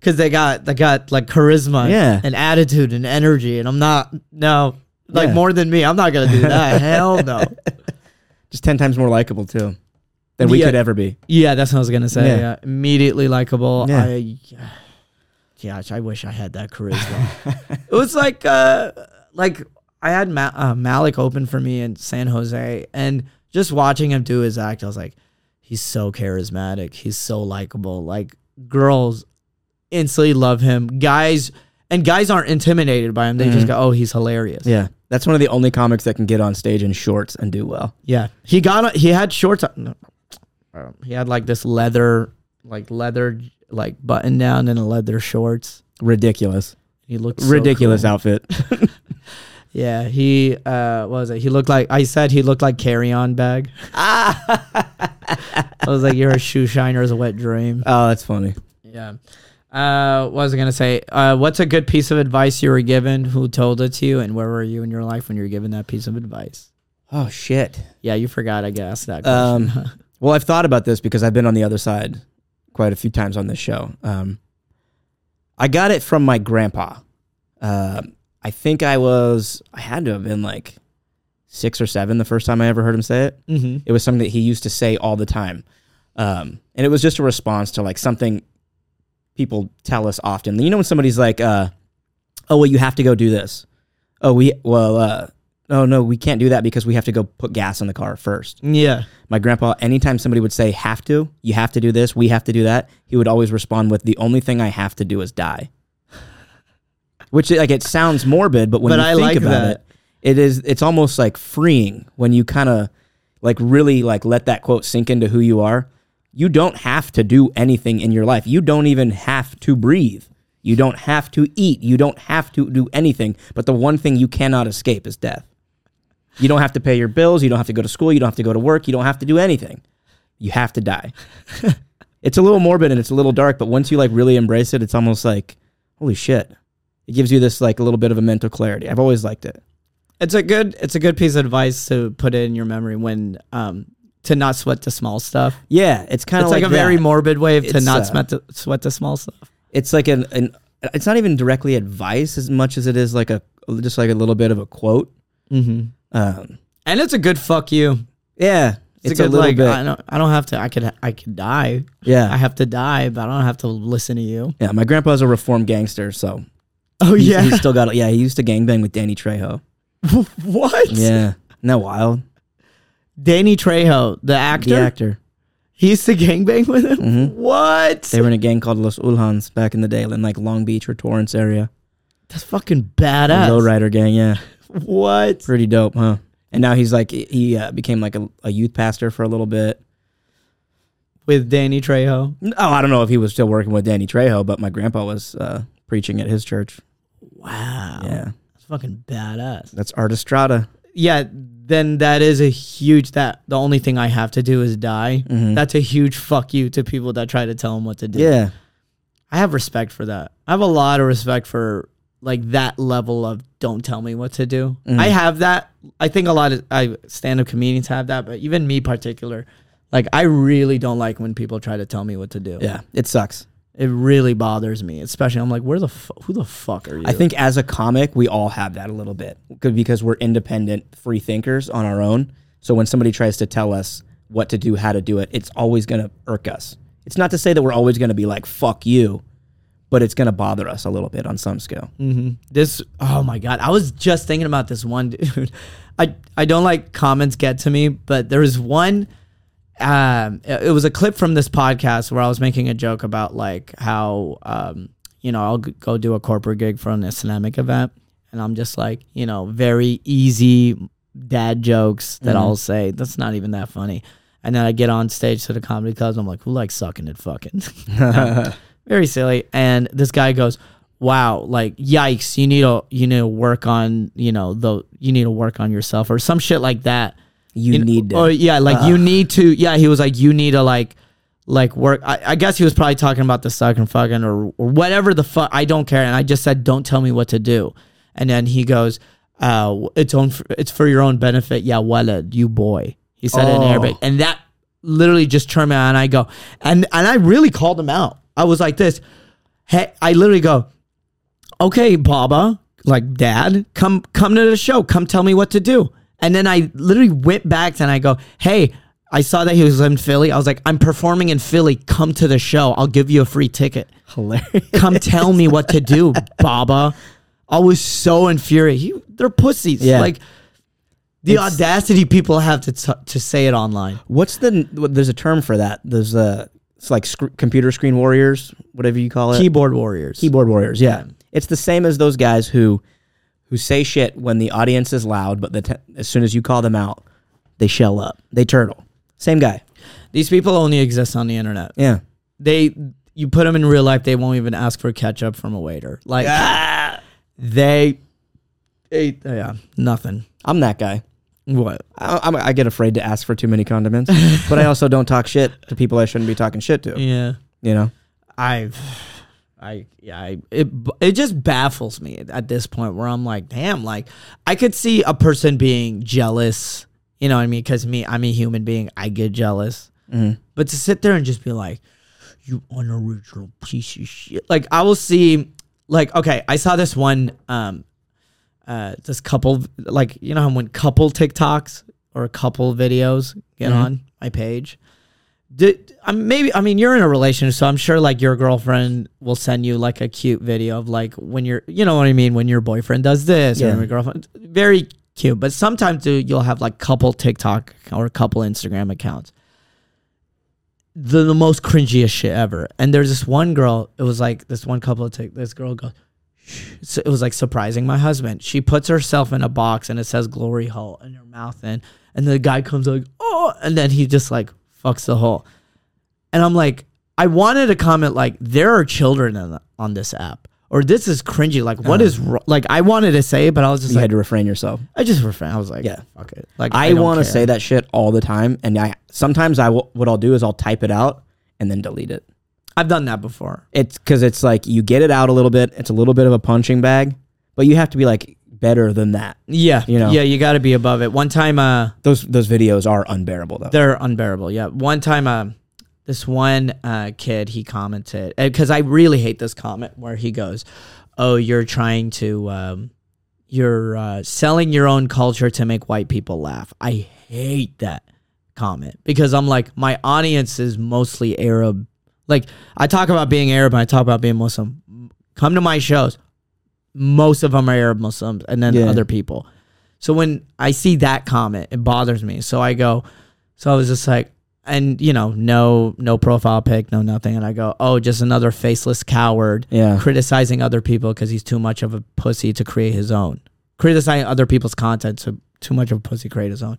S1: because they got they got like charisma
S2: Yeah.
S1: and attitude and energy, and I'm not no like
S2: Yeah.
S1: more than me. I'm not gonna do that. [LAUGHS] Hell no.
S2: Just ten times more likable too than we
S1: Yeah.
S2: could ever be.
S1: Yeah, that's what I was gonna say.
S2: Yeah.
S1: Yeah. Immediately likable.
S2: Yeah.
S1: I [SIGHS] gosh, I wish I had that charisma. it was like uh like I had Ma- uh, Malik open for me in San Jose and just watching him do his act, I was like, he's so charismatic. He's so likable. Like girls instantly love him. Guys and guys aren't intimidated by him. They just
S2: Mhm.
S1: go, "Oh, he's hilarious."
S2: Yeah, that's one of the only comics that can get on stage in shorts and do well.
S1: Yeah, he got he had shorts. on- no, He had like this leather, like leather, like button down and a leather shorts.
S2: Ridiculous,
S1: He looked so
S2: ridiculous
S1: cool.
S2: outfit. [LAUGHS] [LAUGHS]
S1: Yeah, he uh, what was it? He looked like I said he looked like carry on bag. [LAUGHS] I was like, you're a shoe shiner's wet dream.
S2: oh, that's funny.
S1: Yeah. Uh, what was I gonna say? Uh, what's a good piece of advice you were given? Who told it to you, and where were you in your life when you were given that piece of advice?
S2: Oh shit.
S1: Yeah, you forgot. I guess that. Question.
S2: Um, [LAUGHS] well, I've thought about this because I've been on the other side quite a few times on this show. Um, I got it from my grandpa. Um I think I was, I had to have been like six or seven the first time I ever heard him say it.
S1: mm-hmm.
S2: It was something that he used to say all the time. Um, and it was just a response to like something people tell us often. You know, when somebody's like, uh, oh, well, you have to go do this. Oh, we, well, uh, oh, no, we can't do that because we have to go put gas in the car first.
S1: Yeah.
S2: My grandpa, anytime somebody would say, have to, you have to do this, we have to do that, he would always respond with, the only thing I have to do is die. [LAUGHS] Which, like, it sounds morbid, but when
S1: But
S2: you
S1: I
S2: think
S1: like
S2: about
S1: that.
S2: it, it is, it's almost like freeing when you kind of, like, really, like, let that quote sink into who you are. You don't have to do anything in your life. You don't even have to breathe. You don't have to eat. You don't have to do anything. But the one thing you cannot escape is death. You don't have to pay your bills. You don't have to go to school. You don't have to go to work. You don't have to do anything. You have to die. [LAUGHS] it's a little morbid and it's a little dark, but once you like really embrace it, it's almost like, holy shit. It gives you this like a little bit of a mental clarity. I've always liked it.
S1: It's a good. It's a good piece of advice to put in your memory when um to not sweat the small stuff.
S2: Yeah, it's kind of
S1: like,
S2: like,
S1: a very morbid way of to
S2: It's,
S1: not
S2: uh,
S1: sweat the, sweat the small stuff.
S2: It's like an, an it's not even directly advice as much as it is like a just like a little bit of a quote.
S1: Mm-hmm.
S2: Um,
S1: And it's a good fuck you.
S2: yeah,
S1: It's,
S2: it's,
S1: a
S2: a,
S1: good
S2: little
S1: like
S2: bit.
S1: I don't. I don't have to. I could. I could die.
S2: yeah,
S1: I have to die, but I don't have to listen to you.
S2: yeah. My grandpa's a reformed gangster, so
S1: Oh
S2: he's, he still got. Yeah, he used to gangbang with Danny Trejo. [LAUGHS]
S1: what?
S2: Yeah, isn't that wild?
S1: Danny Trejo, the actor,
S2: The actor.
S1: he used to gangbang with him.
S2: Mhm.
S1: What?
S2: They were in a gang called Los Ulhans back in the day, in like Long Beach or Torrance area.
S1: That's fucking badass.
S2: Lowrider gang, yeah,
S1: What?
S2: pretty dope, huh? And now he's like he uh, became like a, a youth pastor for a little bit.
S1: With Danny Trejo.
S2: Oh, I don't know if he was still working with Danny Trejo, but my grandpa was uh, preaching at his church.
S1: Wow.
S2: Yeah,
S1: That's fucking badass.
S2: that's Art Estrada.
S1: Yeah, then that is a huge that the only thing I have to do is die.
S2: Mhm.
S1: That's a huge fuck you to people that try to tell him what to do.
S2: Yeah,
S1: I have respect for that. I have a lot of respect for like that level of don't tell me what to do.
S2: Mhm.
S1: I have that. I think a lot of I stand up comedians have that, but even me particular, like I really don't like when people try to tell me what to do.
S2: yeah, it sucks.
S1: It really bothers me, especially I'm like, where the fu- who the fuck are you?
S2: I think as a comic, we all have that a little bit 'Cause- because we're independent, free thinkers on our own. So when somebody tries to tell us what to do, how to do it, it's always going to irk us. It's not to say that we're always going to be like "fuck you," but it's going to bother us a little bit on some scale.
S1: hmm This, oh my god, I was just thinking about this one dude. [LAUGHS] I I don't like comments get to me, but there was one. Um, it was a clip from this podcast where I was making a joke about like how um, you know, I'll go do a corporate gig for an Islamic event, and I'm just like, you know, very easy dad jokes that
S2: Mhm.
S1: I'll say. That's not even that funny. And then I get on stage to the comedy clubs. I'm like, who likes sucking it fucking? [LAUGHS] [LAUGHS] very silly. And this guy goes, "Wow, like yikes! You need to you need to work on you know the you need to work on yourself or some shit like that.
S2: You need to.
S1: Or yeah, like you need to. Yeah, he was like, you need to like like work. I, I guess he was probably talking about the sucking fucking or or whatever the fuck. I don't care. And I just said, don't tell me what to do. And then he goes, uh, it's own it's for your own benefit. Yeah, walad, you boy. He said it in
S2: Oh.
S1: Arabic, and that literally just turned me on. And I go, and and I really called him out. I was like this. Hey, I literally go, okay, Baba, like dad, come come to the show. Come tell me what to do. And then I literally went back and I go, hey, I saw that he was in Philly. I was like, I'm performing in Philly. Come to the show. I'll give you a free ticket.
S2: Hilarious.
S1: Come tell me what to do, [LAUGHS] Baba. I was so infuriated. He, they're pussies.
S2: Yeah.
S1: Like The
S2: It's-
S1: audacity people have to t- to say it online.
S2: What's the? what- There's a term for that. There's a. It's like sc- computer screen warriors, whatever you call it.
S1: Keyboard warriors.
S2: keyboard warriors. Yeah, it's the same as those guys who, who say shit when the audience is loud, but the t- as soon as you call them out, they shell up. They turtle. Same guy.
S1: These people only exist on the internet.
S2: Yeah.
S1: They you put them in real life, they won't even ask for ketchup from a waiter. Like they, they, yeah, nothing.
S2: I'm that guy.
S1: What?
S2: I, I'm, get afraid to ask for too many condiments, but I also don't talk shit to people I shouldn't be talking shit to. [LAUGHS]
S1: Yeah.
S2: You know.
S1: I, I, yeah, I, it, it just baffles me at this point where I'm like, damn, like I could see a person being jealous, you know what I mean? Because me, I'm a human being, I get jealous.
S2: Mhm.
S1: But to sit there and just be like, you unoriginal piece of shit. Like I will see, like, okay, I saw this one, um, uh, this couple, like, you know how when couple TikToks or a couple videos get
S2: Mhm.
S1: on my page, did I'm maybe I mean you're in a relationship, so I'm sure like your girlfriend will send you like a cute video of like when you're you know what I mean when your boyfriend does this
S2: Yeah.
S1: or your girlfriend very cute. But sometimes you'll have like couple TikTok or a couple Instagram accounts. The, the most cringiest shit ever. And there's this one girl, it was like this one couple of tik this girl goes so it was like surprising my husband. She puts herself in a box and it says glory hole in her mouth and and the guy comes like, "Oh," and then he just like fucks the hole. And I'm like, I wanted to comment like there are children in, on this app or this is cringy. Like what is wro- like I wanted to say it, but I was just
S2: You
S1: like
S2: had to refrain yourself.
S1: I just refrain. I was like,
S2: Yeah.
S1: fuck it. Like
S2: I,
S1: don't
S2: want to say that shit all the time, and I sometimes I will, what I'll do is I'll type it out and then delete it.
S1: I've done that before.
S2: It's because it's like you get it out a little bit. It's a little bit of a punching bag, but you have to be like better than that.
S1: Yeah,
S2: You know.
S1: yeah, you got to be above it. One time, uh,
S2: Those those videos are unbearable though.
S1: they're unbearable. Yeah, one time, uh, this one uh, kid he commented because I really hate this comment where he goes, "Oh, you're trying to, um, you're uh, selling your own culture to make white people laugh." I hate that comment because I'm like, my audience is mostly Arab. Like I talk about being Arab and I talk about being Muslim. Come to my shows. Most of them are Arab Muslims and then
S2: Yeah.
S1: other people. So when I see that comment, it bothers me. So I go, so I was just like, and you know, no, no profile pic, no nothing. And I go, oh, just another faceless coward
S2: yeah.
S1: criticizing other people because he's too much of a pussy to create his own. Criticizing other people's content to too much of a pussy to create his own.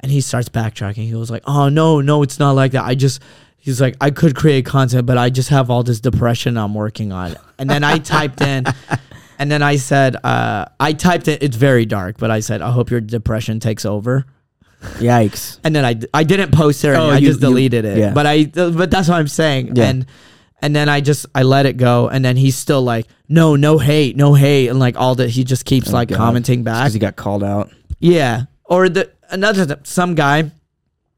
S1: And he starts backtracking. He was like, oh no, no, it's not like that. I just he's like, I could create content, but I just have all this depression I'm working on. And then I typed in [LAUGHS] and then I said, uh, I typed it, it's very dark, but I said, I hope your depression takes over.
S2: Yikes.
S1: And then I, I didn't post it.
S2: Oh,
S1: I
S2: you-
S1: just
S2: you-
S1: deleted it.
S2: yeah.
S1: But I but that's what I'm saying.
S2: Yeah.
S1: And and then I just I let it go. And then he's still like, no, no hate, no hate, and like all that. He just keeps
S2: Oh,
S1: like
S2: God.
S1: commenting back.
S2: Because he got called out.
S1: Yeah. Or the another th- some guy,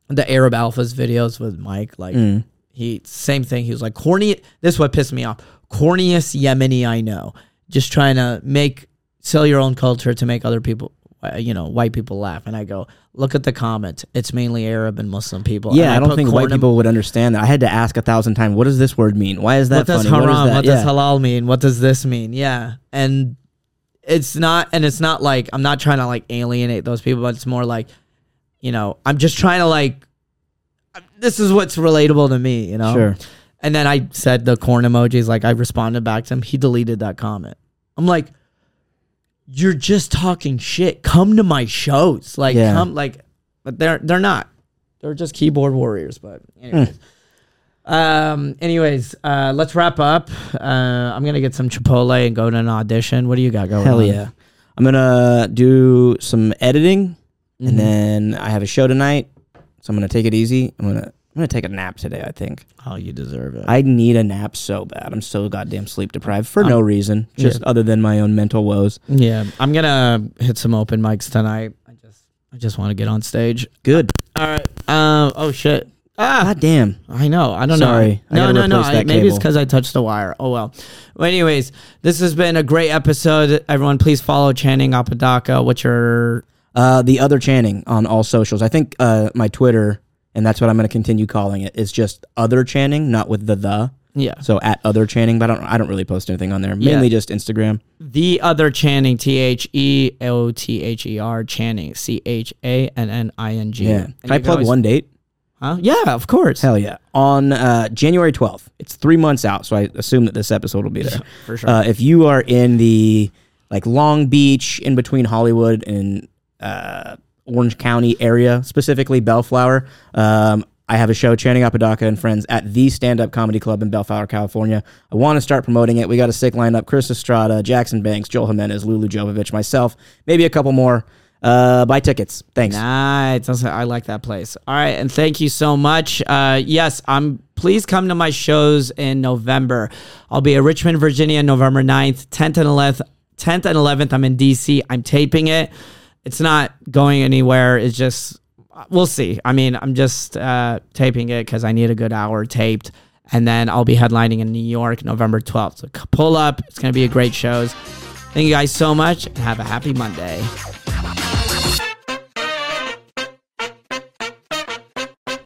S1: the Arab Alphas videos with Mike, like
S2: Mm.
S1: he same thing. He was like corny. This is what pissed me off. Corniest Yemeni I know. Just trying to make sell your own culture to make other people, Uh, you know, white people laugh. And I go, look at the comments. It's mainly Arab and Muslim people.
S2: Yeah,
S1: And
S2: I don't think white people would understand that. I had to ask a thousand times, what does this word mean? Why is that
S1: What does
S2: funny?
S1: haram?
S2: what that?
S1: What
S2: yeah.
S1: does halal mean? What does this mean? Yeah, and it's not, and it's not like I'm not trying to like alienate those people, but it's more like, you know, I'm just trying to like, this is what's relatable to me, you know.
S2: Sure.
S1: And then I said the corn emojis, like I responded back to him. He deleted that comment. I'm like, you're just talking shit. Come to my shows, like
S2: Yeah.
S1: come, like, but they're they're not. They're just keyboard warriors. But anyways, um, anyways, uh, let's wrap up. Uh, I'm gonna get some Chipotle and go to an audition. What do you got going?
S2: Hell
S1: on?
S2: yeah. I'm gonna do some editing,
S1: Mhm.
S2: and then I have a show tonight, so I'm gonna take it easy. I'm gonna I'm gonna take a nap today. I think
S1: Oh, you deserve it.
S2: I need a nap so bad. I'm so goddamn sleep deprived for
S1: I'm-
S2: no reason, just
S1: Yeah.
S2: other than my own mental woes.
S1: yeah, I'm gonna hit some open mics tonight. I just I just want to get on stage.
S2: Good.
S1: All right. Um. Oh shit. Ah.
S2: God damn.
S1: I know. I don't
S2: Sorry.
S1: Know.
S2: gotta
S1: No, no, no. I, maybe it's because I touched the wire. Oh well. Well, anyways, this has been a great episode. Everyone, please follow Channing Apodaca. What's your?
S2: Uh, the other Channing on all socials. I think uh, my Twitter, and that's what I'm going to continue calling it. it, is just other Channing, not with the the.
S1: Yeah.
S2: So at other Channing, but I don't I don't really post anything on there. Mainly just Instagram.
S1: The other Channing, T H E O T H E R, Channing, C H A N N I N G.
S2: Yeah.
S1: And
S2: Can I plug
S1: always-
S2: one date?
S1: Huh? Yeah, of course.
S2: Hell yeah. On uh, January 12th. It's three months out, so I assume that this episode will be there. [LAUGHS]
S1: For sure.
S2: Uh, if you are in the like Long Beach, in between Hollywood and uh, Orange County area, specifically Bellflower, um, I have a show, Channing Apodaca and Friends, at the Stand Up Comedy Club in Bellflower, California. I want to start promoting it. We got a sick lineup: Chris Estrada, Jackson Banks, Joel Jimenez, Lulu Jovovich, myself, maybe a couple more. Uh, buy tickets. Thanks.
S1: Nice. I like that place. All right, and thank you so much. Uh, yes, I'm. Please come to my shows in November. I'll be at Richmond, Virginia, November 9th, 10th and 11th. 10th and 11th, I'm in DC. I'm taping it. It's not going anywhere. It's just we'll see. I mean, I'm just uh, taping it because I need a good hour taped, and then I'll be headlining in New York, November 12th. So pull up. It's gonna be a great shows. Thank you guys so much, and have a happy Monday.